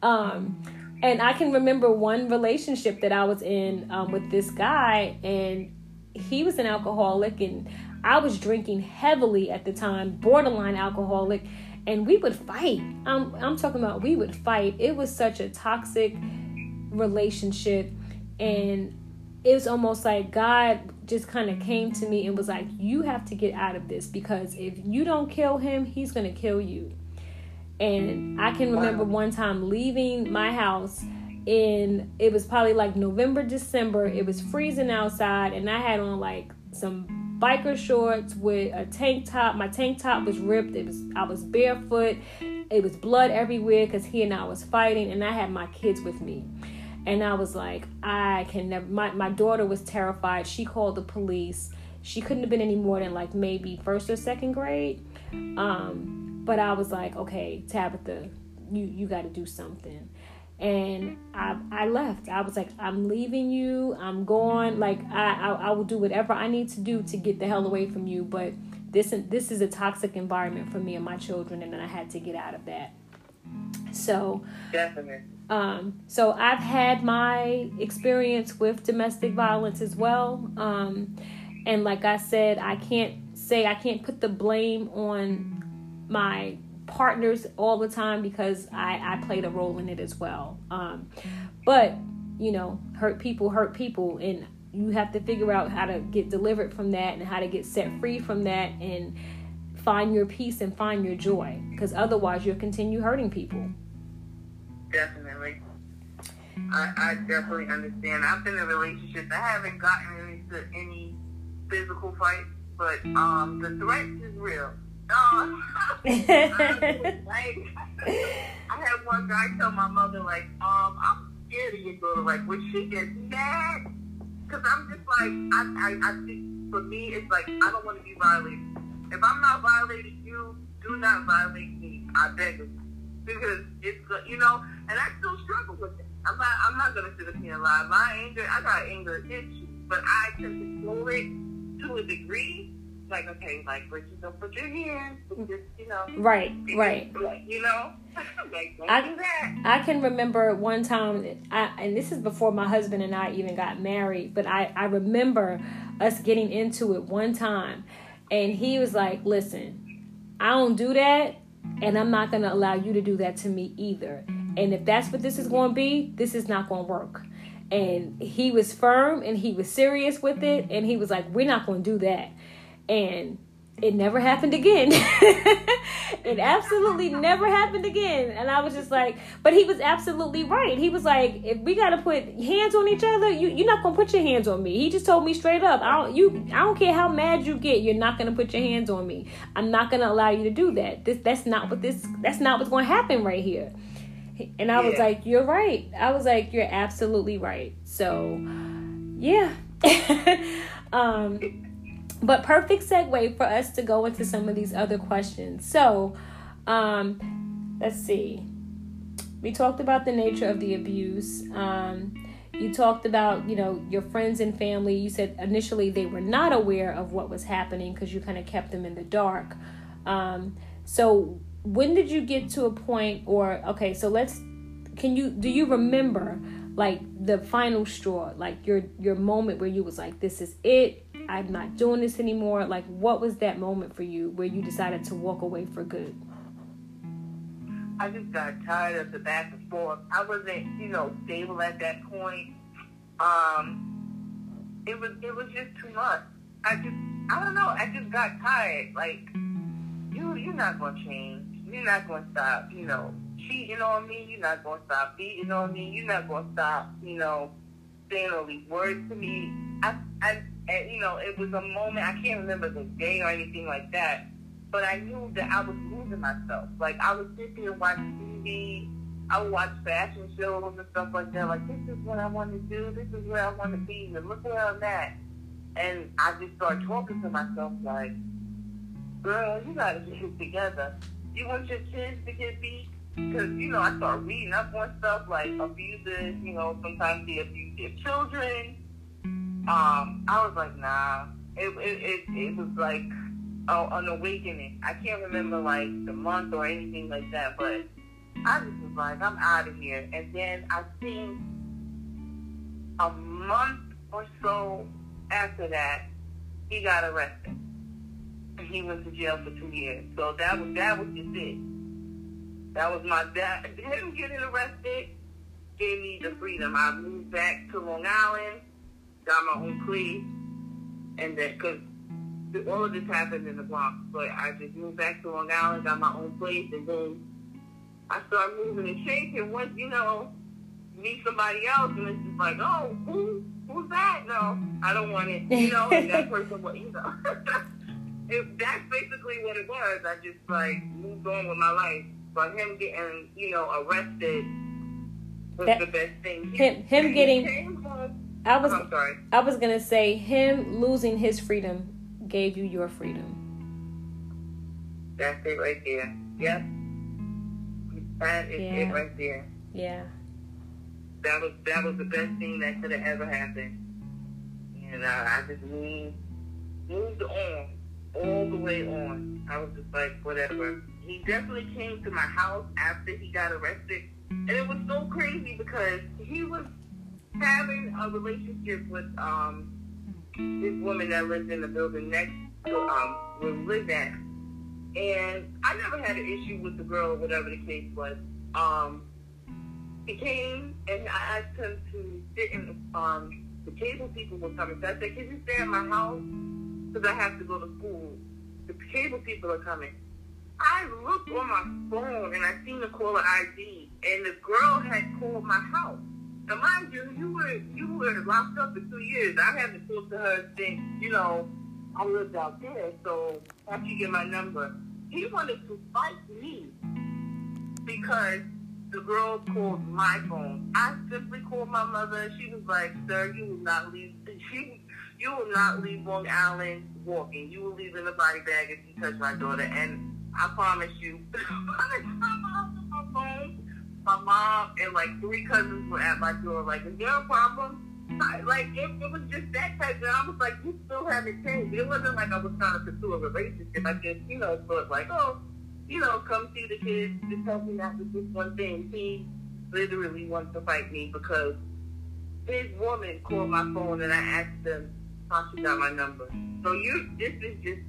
Speaker 1: Um, and I can remember one relationship that I was in um, with this guy, and he was an alcoholic, and I was drinking heavily at the time, borderline alcoholic and we would fight. I'm I'm talking about we would fight. It was such a toxic relationship and it was almost like God just kind of came to me and was like, You have to get out of this because if you don't kill him, he's going to kill you. And I can remember one time leaving my house in it was probably like November, December. It was freezing outside, and I had on like some biker shorts with a tank top. My tank top was ripped. It was I was barefoot. It was blood everywhere because he and I was fighting, and I had my kids with me. And I was like, I can never. My my daughter was terrified. She called the police. She couldn't have been any more than like maybe first or second grade. Um, but I was like, okay, Tabitha, you you got to do something and I, I left. I was like, I'm leaving you. I'm gone. Like I, I, I will do whatever I need to do to get the hell away from you. But this this is a toxic environment for me and my children, and then I had to get out of that. So
Speaker 2: definitely.
Speaker 1: Um, so I've had my experience with domestic violence as well. Um, and like I said, I can't say I can't put the blame on my partners all the time because I, I played a role in it as well. Um, but, you know, hurt people hurt people. And you have to figure out how to get delivered from that and how to get set free from that and find your peace and find your joy. Because otherwise, you'll continue hurting people.
Speaker 2: Definitely. I, I definitely understand. I've been in relationships. I haven't gotten into any physical fights, but um, the threat is real Oh, like, I had one guy tell my mother, like, um, I'm scared of your daughter. Like, when she gets mad, because I'm just like, I, I, I think for me, it's like, I don't want to be violated. If I'm not violating you, do not violate me. I beg you. Because it's, you know, and I still struggle with it. I'm not, I'm not going to sit up here and lie. My anger, I got anger issues, but I can control it to a degree like, okay, like, Bridget, don't put your hands, just, you know.
Speaker 1: Right, right.
Speaker 2: Like, you know, like,
Speaker 1: I,
Speaker 2: do that.
Speaker 1: I can remember one time, I, and this is before my husband and I even got married, but I, I remember us getting into it one time, and he was like, listen, I don't do that, and I'm not going to allow you to do that to me either. And if that's what this is going to be, this is not going to work. And he was firm and he was serious with it, and he was like, we're not going to do that and it never happened again. it absolutely never happened again. And I was just like, but he was absolutely right. He was like, if we gotta put hands on each other, you you're not gonna put your hands on me. He just told me straight up, I don't you I don't care how mad you get, you're not gonna put your hands on me. I'm not gonna allow you to do that. This that's not what this that's not what's gonna happen right here. And I yeah. was like, You're right. I was like, You're absolutely right. So yeah. um but perfect segue for us to go into some of these other questions. So, um, let's see. We talked about the nature of the abuse. Um, you talked about, you know, your friends and family. You said initially they were not aware of what was happening because you kind of kept them in the dark. Um, so, when did you get to a point, or okay, so let's, can you, do you remember like the final straw, like your your moment where you was like, this is it I'm not doing this anymore? Like, what was that moment for you where you decided to walk away for good?
Speaker 2: I just got tired of the back and forth. I wasn't, you know, stable at that point. Um, it was, it was just too much. I just, I don't know. I just got tired. Like, you, you're not gonna change. You're not gonna stop. You know, cheating on me. You're not gonna stop beating on me. You're not gonna stop. You know, saying all these words to me. I, I and, you know, it was a moment, I can't remember the day or anything like that, but I knew that I was losing myself. Like, I would sit there and watch TV. I would watch fashion shows and stuff like that. Like, this is what I want to do. This is where I want to be. And look where I'm at. And I just started talking to myself like, girl, you got to get it together. You want your kids to get beat? Because, you know, I started reading up on stuff like abusers, you know, sometimes they abuse their children um, I was like, nah. It it it, it was like oh, an awakening. I can't remember like the month or anything like that, but I just was like, I'm out of here. And then I think a month or so after that, he got arrested. And he went to jail for two years. So that was that was just it. That was my dad. Him getting arrested gave me the freedom. I moved back to Long Island, got my own place, and then because all of this happened in the Bronx, but I just moved back to Long Island, got my own place, and then I started moving and shaking. Once you know, meet somebody else, and it's just like, oh, who, who's that? No, I don't want it. You know, and that person, what you know. it, that's basically what it was. I just like moved on with my life. But him getting, you know, arrested was that, the best thing. He,
Speaker 1: him, him getting. I was. I'm sorry. I was gonna say him losing his freedom gave you your freedom.
Speaker 2: That's it right there. Yep. That is yeah. it right there.
Speaker 1: Yeah.
Speaker 2: That was that was the best thing that could have ever happened. And uh, I just moved moved on all the way on. I was just like, whatever. He definitely came to my house after he got arrested. And it was so crazy because he was having a relationship with um this woman that lived in the building next to um we lived at. And I never had an issue with the girl or whatever the case was. Um he came and I asked him to sit in um the cable people were coming. So I said, Can you stay at my house? Because I have to go to school. The cable people are coming. I looked on my phone and I seen the caller ID and the girl had called my house. Now, mind you, you were you were locked up for two years. I haven't talked to her since you know I lived out there. So after you get my number, he wanted to fight me because the girl called my phone. I simply called my mother. She was like, "Sir, you will not leave. She, you will not leave Long Island walking. You will leave in a body bag if you touch my daughter." And I promise you, by the time I my mom and like three cousins were at my door. Like, is there a problem? Like, it, it was just that type. And I was like, you still haven't changed. It wasn't like I was trying to pursue a relationship. I just, you know, thought like, oh, you know, come see the kids. Just help me out with this one thing. He literally wants to fight me because his woman called my phone and I asked them how she got my number. So you, this is just,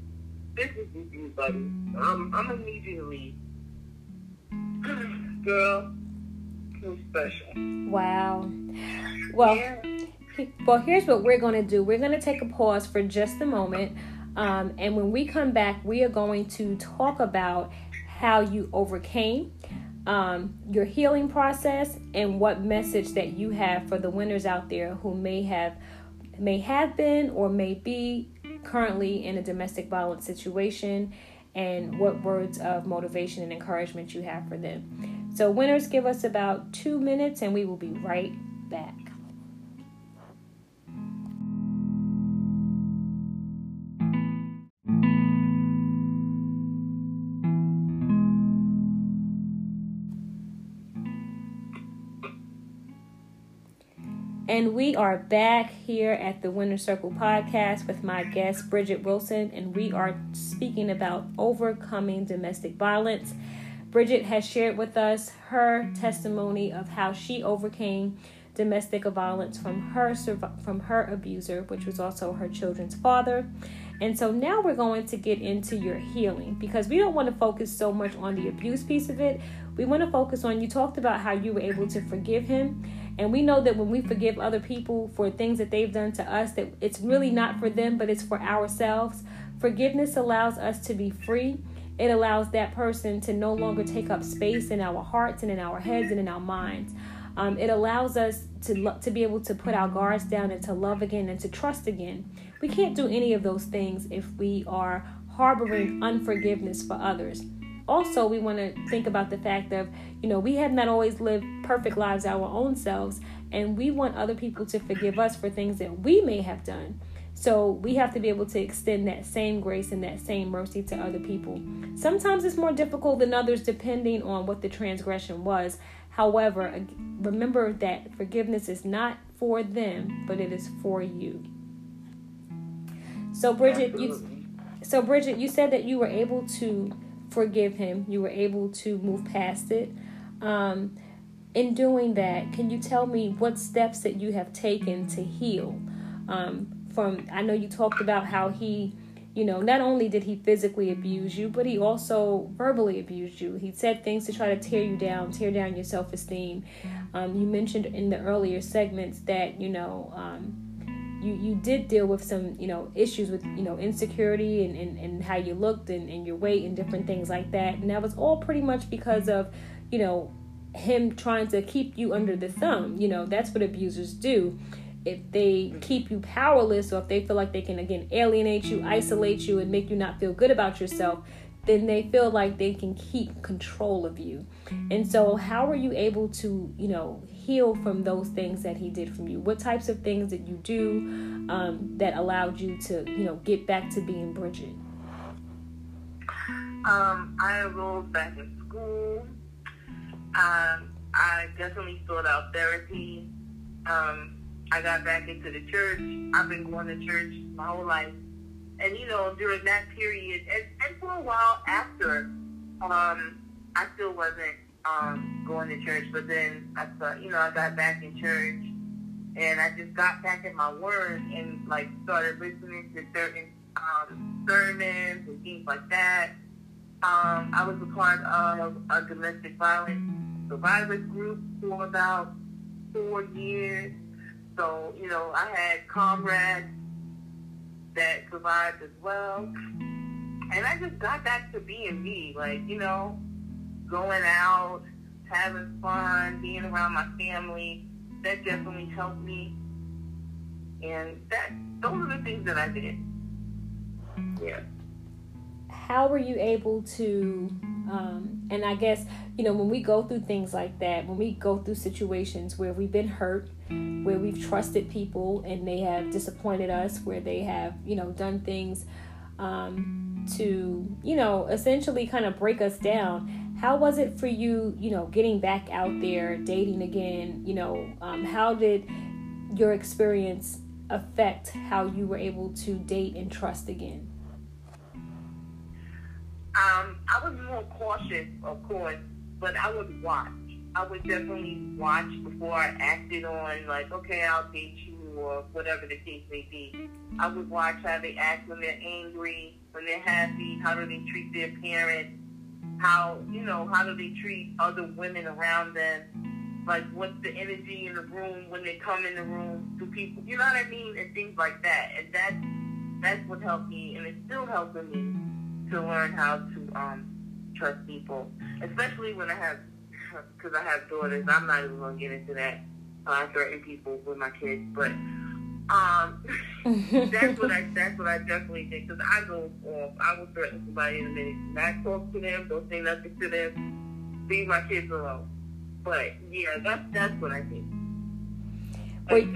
Speaker 2: this is just you, buddy. Um, I'm gonna need you to leave. Girl, special.
Speaker 1: Wow. Well, yeah. well, here's what we're going to do. We're going to take a pause for just a moment. Um, and when we come back, we are going to talk about how you overcame um, your healing process and what message that you have for the winners out there who may have may have been or may be currently in a domestic violence situation and what words of motivation and encouragement you have for them. So, winners, give us about two minutes and we will be right back. And we are back here at the Winner Circle podcast with my guest, Bridget Wilson, and we are speaking about overcoming domestic violence. Bridget has shared with us her testimony of how she overcame domestic violence from her from her abuser, which was also her children's father. And so now we're going to get into your healing because we don't want to focus so much on the abuse piece of it. We want to focus on you talked about how you were able to forgive him. And we know that when we forgive other people for things that they've done to us that it's really not for them, but it's for ourselves. Forgiveness allows us to be free it allows that person to no longer take up space in our hearts and in our heads and in our minds. Um, it allows us to lo- to be able to put our guards down and to love again and to trust again. We can't do any of those things if we are harboring unforgiveness for others. Also, we want to think about the fact of, you know, we have not always lived perfect lives our own selves, and we want other people to forgive us for things that we may have done. So we have to be able to extend that same grace and that same mercy to other people. Sometimes it's more difficult than others depending on what the transgression was. However, remember that forgiveness is not for them, but it is for you. So Bridget, you so Bridget, you said that you were able to forgive him. You were able to move past it. Um, in doing that, can you tell me what steps that you have taken to heal? Um, from I know you talked about how he you know, not only did he physically abuse you, but he also verbally abused you. He said things to try to tear you down, tear down your self esteem. Um, you mentioned in the earlier segments that, you know, um, you, you did deal with some, you know, issues with, you know, insecurity and, and, and how you looked and, and your weight and different things like that. And that was all pretty much because of, you know, him trying to keep you under the thumb. You know, that's what abusers do if they keep you powerless or if they feel like they can again alienate you, isolate you, and make you not feel good about yourself, then they feel like they can keep control of you. And so, how are you able to, you know, heal from those things that he did from you? What types of things did you do um, that allowed you to, you know, get back to being Bridget?
Speaker 2: Um, I enrolled back in school. Um, I definitely sought out therapy. Um, I got back into the church. I've been going to church my whole life. And, you know, during that period, and, and for a while after, um, I still wasn't um, going to church. But then I thought, you know, I got back in church. And I just got back in my word and, like, started listening to certain um, sermons and things like that. Um, I was a part of a domestic violence survivors group for about four years. So, you know, I had comrades that survived as well. And I just got back to being me, like, you know, going out, having fun, being around my family. That definitely helped me. And that those are the things that I did. Yeah.
Speaker 1: How were you able to um, and I guess, you know, when we go through things like that, when we go through situations where we've been hurt, where we've trusted people and they have disappointed us, where they have, you know, done things um, to, you know, essentially kind of break us down. How was it for you, you know, getting back out there, dating again? You know, um, how did your experience affect how you were able to date and trust again?
Speaker 2: Um, I was more cautious, of course, but I would watch. I would definitely watch before I acted on, like, okay, I'll date you or whatever the case may be. I would watch how they act when they're angry, when they're happy, how do they treat their parents, how, you know, how do they treat other women around them, like what's the energy in the room when they come in the room, do people, you know what I mean, and things like that. And that's, that's what helped me, and it's still helping me to learn how to um, trust people, especially when I have, because I have daughters. I'm not even going to get into that. I threaten people with my kids, but um, that's what I that's what I definitely think. Because I go off. I will threaten somebody in a minute. Not talk to them. Don't say nothing to them. Leave my kids alone. But yeah, that's that's what I think. Wait,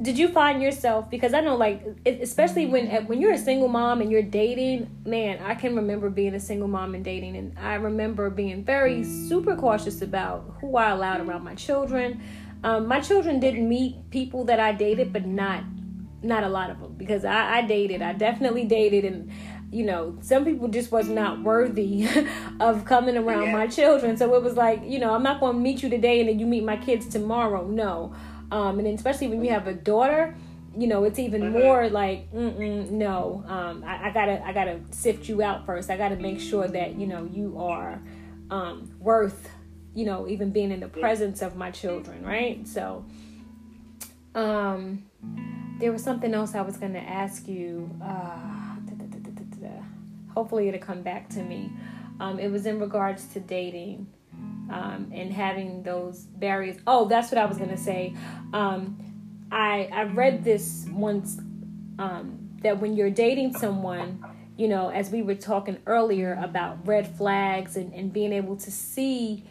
Speaker 1: did you find yourself because I know like especially when when you're a single mom and you're dating, man, I can remember being a single mom and dating and I remember being very super cautious about who I allowed around my children. Um, my children didn't meet people that I dated, but not not a lot of them because I, I dated. I definitely dated and you know, some people just was not worthy of coming around yeah. my children. So it was like, you know, I'm not going to meet you today and then you meet my kids tomorrow. No. Um, and then especially when you have a daughter, you know, it's even mm-hmm. more like, no, um, I, I, gotta, I gotta sift you out first. I gotta make sure that you know you are um, worth, you know, even being in the presence of my children, right? So, um, there was something else I was gonna ask you. Uh, hopefully, it'll come back to me. Um, it was in regards to dating um, and having those barriers. Oh, that's what I was gonna say. Um, I I read this once um, that when you're dating someone, you know, as we were talking earlier about red flags and, and being able to see,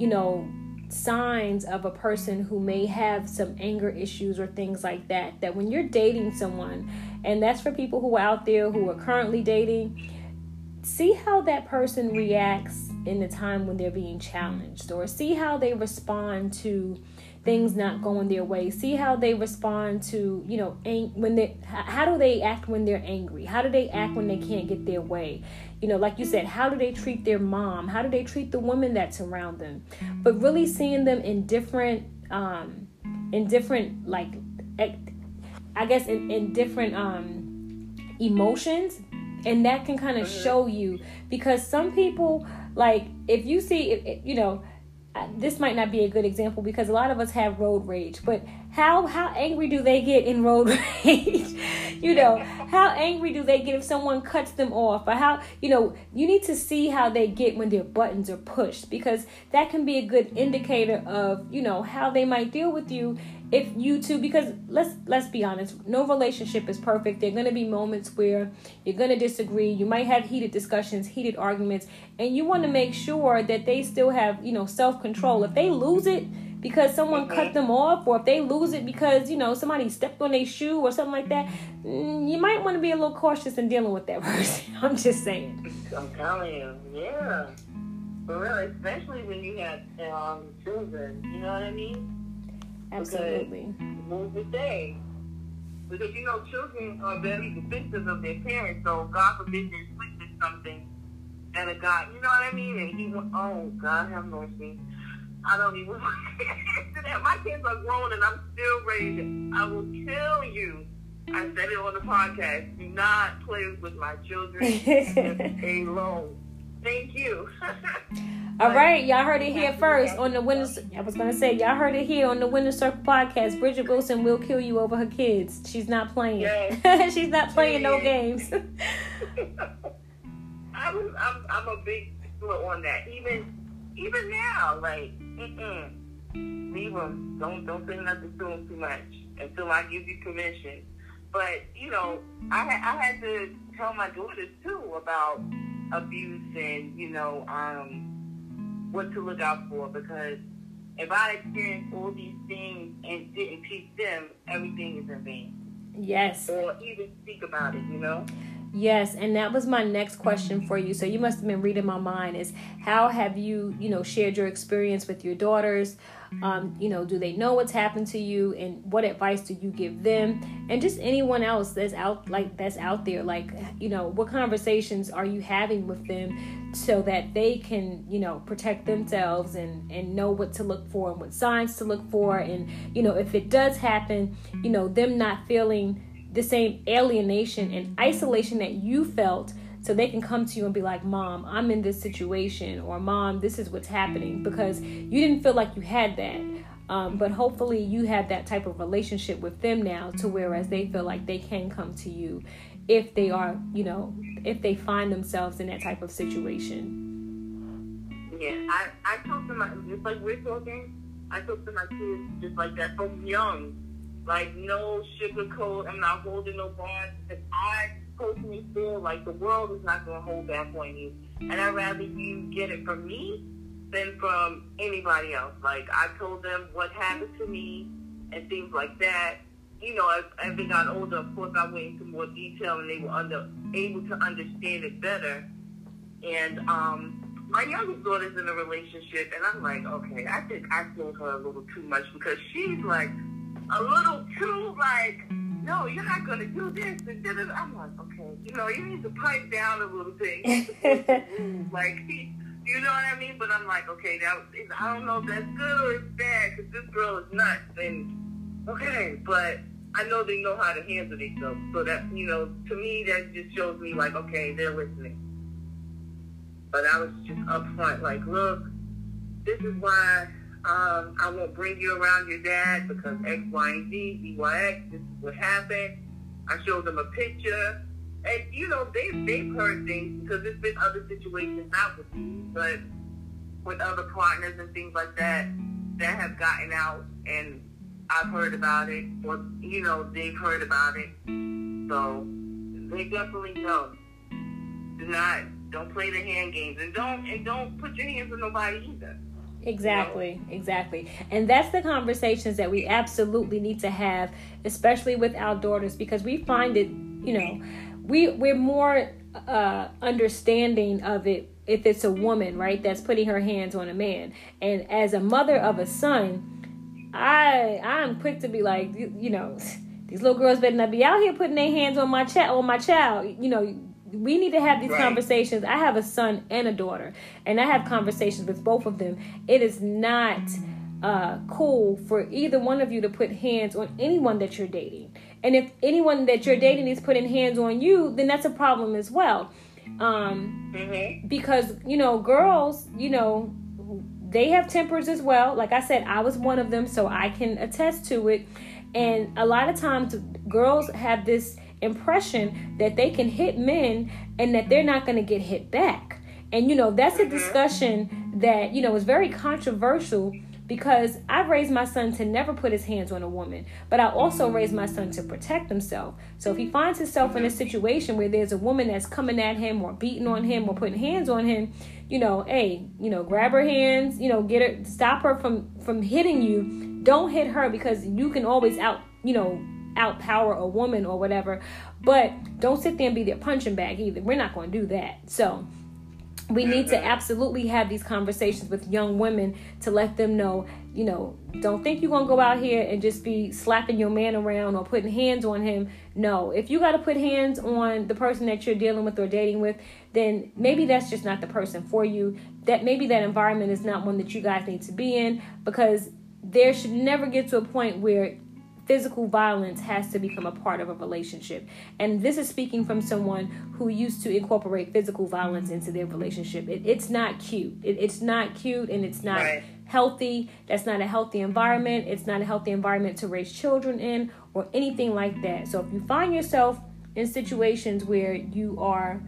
Speaker 1: you know, signs of a person who may have some anger issues or things like that. That when you're dating someone, and that's for people who are out there who are currently dating, see how that person reacts in the time when they're being challenged or see how they respond to things not going their way see how they respond to you know ang- when they how do they act when they're angry how do they act when they can't get their way you know like you said how do they treat their mom? How do they treat the woman that's around them? But really seeing them in different um in different like i guess in, in different um emotions and that can kind of show you. Because some people like if you see you know this might not be a good example because a lot of us have road rage but how how angry do they get in road rage? You know how angry do they get if someone cuts them off? Or how you know you need to see how they get when their buttons are pushed because that can be a good indicator of you know how they might deal with you if you two because let's let's be honest no relationship is perfect. There are going to be moments where you're going to disagree. You might have heated discussions heated arguments and you want to make sure that they still have you know self-control. If they lose it because someone mm-hmm. cut them off or if they lose it because you know somebody stepped on their shoe or something like that mm, you might want to be a little cautious in dealing with that person. I'm just saying.
Speaker 2: I'm telling you yeah. For real especially when you have um, children you know what i mean
Speaker 1: Absolutely.
Speaker 2: Move the day. Because you know, children are very defensive of their parents, so God forbid they witness something and a God, you know what I mean? And he went, oh, God have mercy. I don't even want to that. My kids are grown and I'm still raising. I will kill you. I said it on the podcast. Do not play with my children alone. Thank you.
Speaker 1: All right, y'all heard it here first on the Winners. I was gonna say y'all heard it here on the Winner Circle podcast. Bridget Wilson will kill you over her kids. She's not playing. Yes. She's not playing no games.
Speaker 2: I'm, I'm I'm a big stickler on that. Even even now, like, mm-mm. leave them. Don't don't say nothing to them too much until I give you permission. But you know, I I had to tell my daughters too about abuse and you know um what to look out for because if I experienced all these things and didn't teach them, everything is in vain.
Speaker 1: Yes.
Speaker 2: Or even speak about it, you know?
Speaker 1: Yes, and that was my next question for you. So you must have been reading my mind is how have you, you know, shared your experience with your daughters? Um, you know, do they know what's happened to you and what advice do you give them? And just anyone else that's out like that's out there like, you know, what conversations are you having with them so that they can, you know, protect themselves and and know what to look for and what signs to look for and you know, if it does happen, you know, them not feeling the same alienation and isolation that you felt so they can come to you and be like, Mom, I'm in this situation, or Mom, this is what's happening, because you didn't feel like you had that. Um, but hopefully, you have that type of relationship with them now, to whereas they feel like they can come to you if they are, you know, if they find themselves in that type of situation.
Speaker 2: Yeah, I, I talk to my, just like we're talking, I talk to my kids just like that from young like no sugarcoat. I'm not holding no bonds because I personally feel like the world is not going to hold back on you, and I'd rather you get it from me than from anybody else. Like I told them what happened to me and things like that. You know, as, as they got older, of course, I went into more detail, and they were under, able to understand it better. And um, my youngest daughter's in a relationship, and I'm like, okay, I think I told her a little too much because she's like a little too like, no, you're not going to do this. And I'm like, okay, you know, you need to pipe down a little bit. like, you know what I mean? But I'm like, okay, that I don't know if that's good or it's bad because this girl is nuts. And okay, but I know they know how to handle themselves. So that, you know, to me, that just shows me like, okay, they're listening. But I was just upfront, like, look, this is why um, I won't bring you around your dad because X, Y, and Z, B, Y, X, this is what happened. I showed them a picture. And, you know, they, they've heard things because there's been other situations, not with me, but with other partners and things like that, that have gotten out and I've heard about it or, you know, they've heard about it. So they definitely know. Do not, don't play the hand games and don't, and don't put your hands on nobody either.
Speaker 1: Exactly, exactly. And that's the conversations that we absolutely need to have, especially with our daughters, because we find it, you know, we we're more uh understanding of it if it's a woman, right, that's putting her hands on a man. And as a mother of a son, I I'm quick to be like, you, you know, these little girls better not be out here putting their hands on my child on my child. You know, we need to have these right. conversations. I have a son and a daughter, and I have conversations with both of them. It is not uh, cool for either one of you to put hands on anyone that you're dating. And if anyone that you're dating is putting hands on you, then that's a problem as well. Um, mm-hmm. Because, you know, girls, you know, they have tempers as well. Like I said, I was one of them, so I can attest to it. And a lot of times, girls have this impression that they can hit men and that they're not going to get hit back. And, you know, that's a mm-hmm. discussion that, you know, is very controversial because I've raised my son to never put his hands on a woman, but I also raised my son to protect himself. So if he finds himself in a situation where there's a woman that's coming at him or beating on him or putting hands on him, you know, hey, you know, grab her hands, you know, get her, stop her from from hitting you. Don't hit her because you can always out, you know, outpower a woman or whatever. But don't sit there and be their punching bag either. We're not going to do that. So we need to absolutely have these conversations with young women to let them know, you know, don't think you're going to go out here and just be slapping your man around or putting hands on him. No, if you got to put hands on the person that you're dealing with or dating with, then maybe that's just not the person for you. That maybe that environment is not one that you guys need to be in because there should never get to a point where physical violence has to become a part of a relationship. And this is speaking from someone who used to incorporate physical violence into their relationship. It, it's not cute. It, it's not cute and it's not right. healthy. That's not a healthy environment. It's not a healthy environment to raise children in or anything like that. So if you find yourself in situations where you are,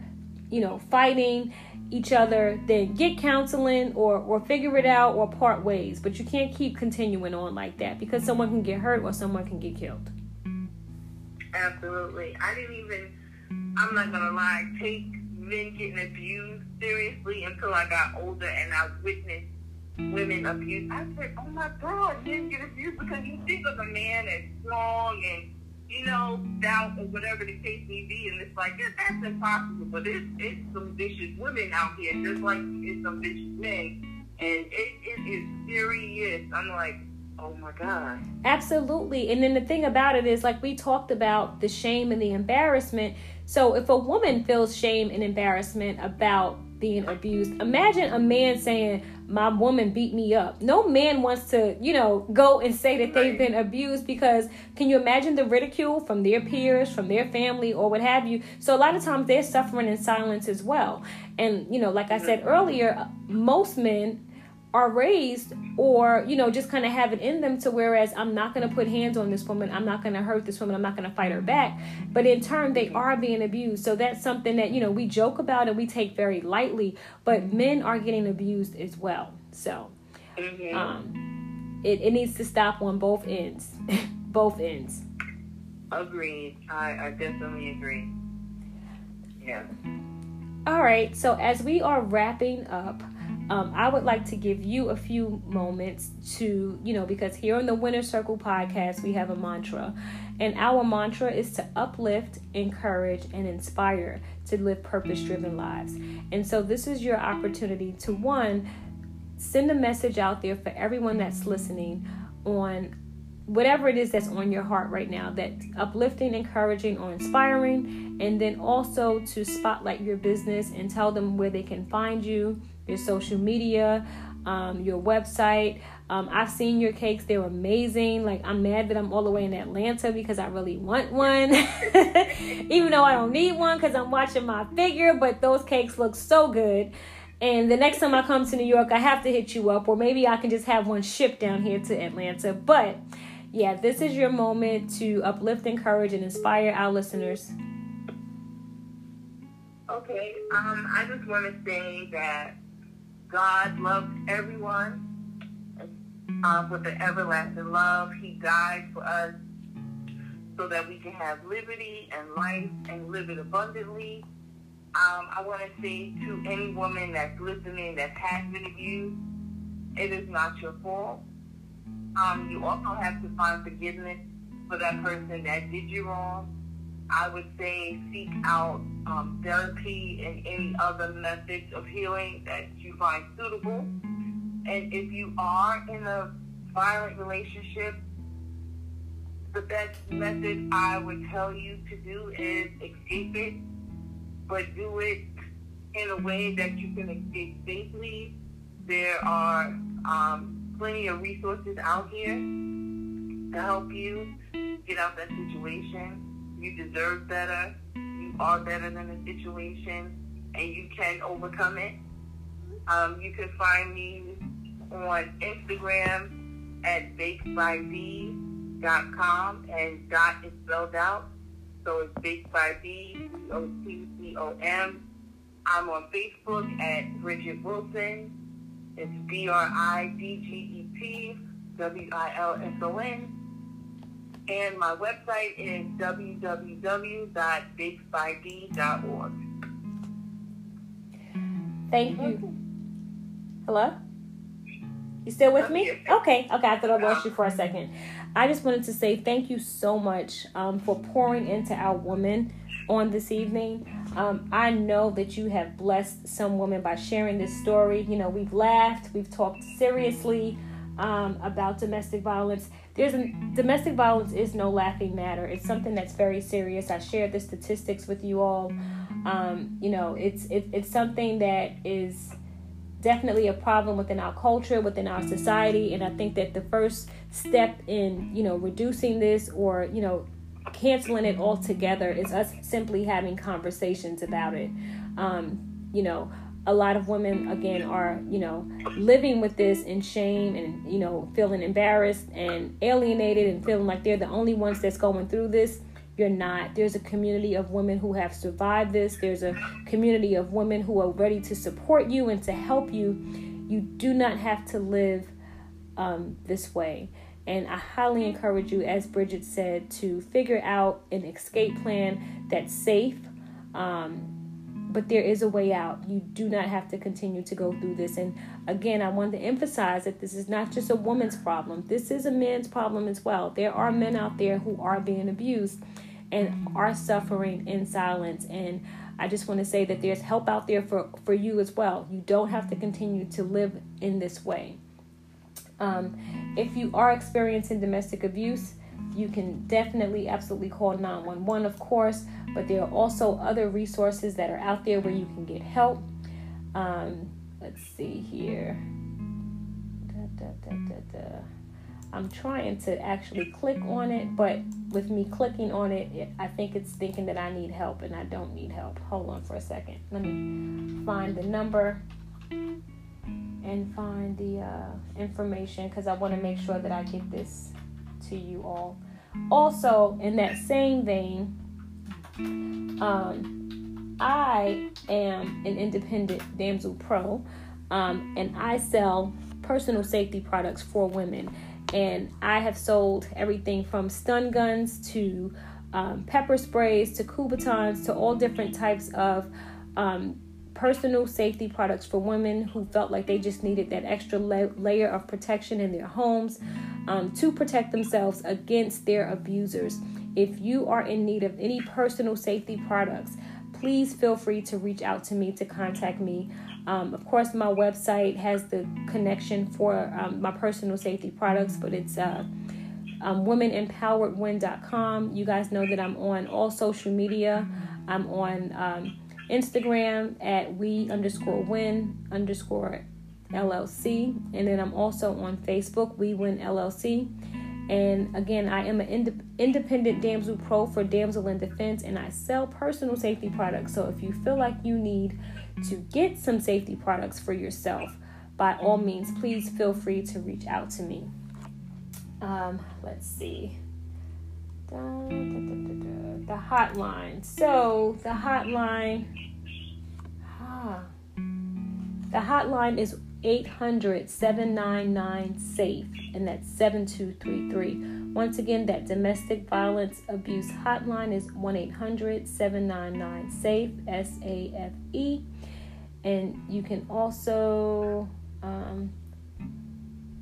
Speaker 1: you know, fighting each other, then get counseling or or figure it out or part ways. But you can't keep continuing on like that because someone can get hurt or someone can get killed.
Speaker 2: Absolutely. I didn't even I'm not gonna lie, take men getting abused seriously until I got older and I witnessed women abused. I said, Oh my god, men get abused because you think of a man as strong and you know, doubt or whatever the case may be. And it's like, yeah, that's impossible. But it's, it's some vicious women out here, just like it's some vicious men. And it, it is serious. I'm like, oh my God.
Speaker 1: Absolutely. And then the thing about it is, like we talked about the shame and the embarrassment. So if a woman feels shame and embarrassment about being abused, imagine a man saying, my woman beat me up. No man wants to, you know, go and say that they've been abused because can you imagine the ridicule from their peers, from their family, or what have you? So a lot of times they're suffering in silence as well. And, you know, like I said earlier, most men are raised or you know just kind of have it in them to whereas i'm not going to put hands on this woman i'm not going to hurt this woman i'm not going to fight her back. But in turn they are being abused. So that's something that you know we joke about and we take very lightly but men are getting abused as well. So mm-hmm. um, it, it needs to stop on both ends both ends.
Speaker 2: Agreed. I, I definitely agree. Yeah.
Speaker 1: All right. So as we are wrapping up um, I would like to give you a few moments to, you know, because here on the Winner Circle podcast, we have a mantra. And our mantra is to uplift, encourage, and inspire to live purpose driven lives. And so, this is your opportunity to one, send a message out there for everyone that's listening on whatever it is that's on your heart right now that uplifting encouraging or inspiring and then also to spotlight your business and tell them where they can find you your social media, um, your website. Um, I've seen your cakes; they're amazing. Like I'm mad that I'm all the way in Atlanta because I really want one, even though I don't need one because I'm watching my figure. But those cakes look so good. And the next time I come to New York, I have to hit you up, or maybe I can just have one shipped down here to Atlanta. But yeah, this is your moment to uplift, encourage, and inspire our listeners.
Speaker 2: Okay, um, I just want to say that God loves everyone uh, with an everlasting love. He died for us so that we can have liberty and life and live it abundantly. Um, I want to say to any woman that's listening that has been abused, it is not your fault. Um, you also have to find forgiveness for that person that did you wrong. I would say seek out um, therapy and any other methods of healing that you find suitable. And if you are in a violent relationship, the best method I would tell you to do is escape it, but do it in a way that you can escape safely. There are um, plenty of resources out here to help you get out of that situation. You deserve better. You are better than the situation, and you can overcome it. Um, you can find me on Instagram at bakedbyd.com, and dot is spelled out. So it's baked by B, B-O-T-C-O-M. I'm on Facebook at Bridget Wilson. It's B-R-I-D-G-E-T W-I-L-S-O-N. And my website is www.bakedbyd.org.
Speaker 1: Thank you. Hello? You still with me? Okay, okay. I thought I lost you for a second. I just wanted to say thank you so much um, for pouring into our women on this evening. Um, I know that you have blessed some women by sharing this story. You know, we've laughed, we've talked seriously um, about domestic violence. There's a, domestic violence is no laughing matter. It's something that's very serious. I shared the statistics with you all. Um, you know, it's it, it's something that is definitely a problem within our culture, within our society, and I think that the first step in you know reducing this or you know canceling it altogether is us simply having conversations about it. Um, you know, a lot of women again are you know living with this in shame and you know feeling embarrassed and alienated and feeling like they're the only ones that's going through this. You're not. There's a community of women who have survived this. There's a community of women who are ready to support you and to help you. You do not have to live um, this way. And i highly encourage you as bridget said to figure out an escape plan that's safe um, but there is a way out. You do not have to continue to go through this. And again, I want to emphasize that this is not just a woman's problem, this is a man's problem as well. There are men out there who are being abused and are suffering in silence. And I just want to say that there's help out there for, for you as well. You don't have to continue to live in this way. Um, if you are experiencing domestic abuse, you can definitely absolutely call 911 of course but there are also other resources that are out there where you can get help. Um, let's see here. Da, da, da, i'm trying to actually click on it but with me clicking on it i think it's thinking that i need help and i don't need help. Hold on for a second. Let me find the number and find the uh, information because i want to make sure that i get this to you all. Also, in that same vein, um, I am an independent damsel pro, um, and I sell personal safety products for women. And I have sold everything from stun guns to um, pepper sprays to Kubotans to all different types of um, personal safety products for women who felt like they just needed that extra la- layer of protection in their homes um, to protect themselves against their abusers. If you are in need of any personal safety products, please feel free to reach out to me to contact me. Um, of course, my website has the connection for um, my personal safety products, but it's uh, um, womenempoweredwin.com. You guys know that I'm on all social media. I'm on um, Instagram at we underscore win underscore LLC. And then I'm also on Facebook, We Win LLC. And again, I am an ind- independent damsel pro for Damsel in Defense, and I sell personal safety products. So if you feel like you need to get some safety products for yourself, by all means, please feel free to reach out to me. Um, let's see. Da, da, da, the hotline. So the hotline. Ah, the hotline is 800 799 SAFE, and that's 7233. Once again, that domestic violence abuse hotline is 1 800 799 SAFE, S A F E. And you can also um,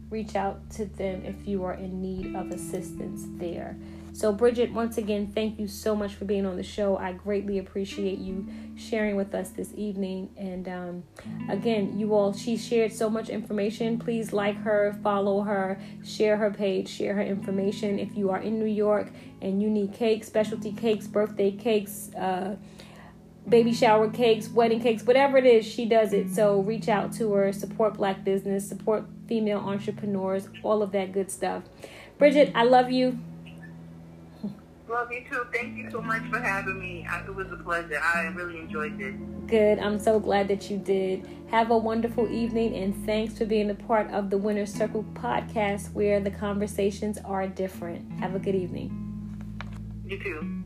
Speaker 1: reach out to them if you are in need of assistance there. So, Bridget, once again, thank you so much for being on the show. I greatly appreciate you sharing with us this evening. And um, again, you all, she shared so much information. Please like her, follow her, share her page, share her information. If you are in New York and you need cakes, specialty cakes, birthday cakes, uh, baby shower cakes, wedding cakes, whatever it is, she does it. So reach out to her, support black business, support female entrepreneurs, all of that good stuff. Bridget, I love you.
Speaker 2: Love you too. Thank you so much for having me. I, it was a pleasure. I really enjoyed this.
Speaker 1: Good. I'm so glad that you did. Have a wonderful evening and thanks for being a part of the Winner's Circle podcast where the conversations are different. Have a good evening.
Speaker 2: You too.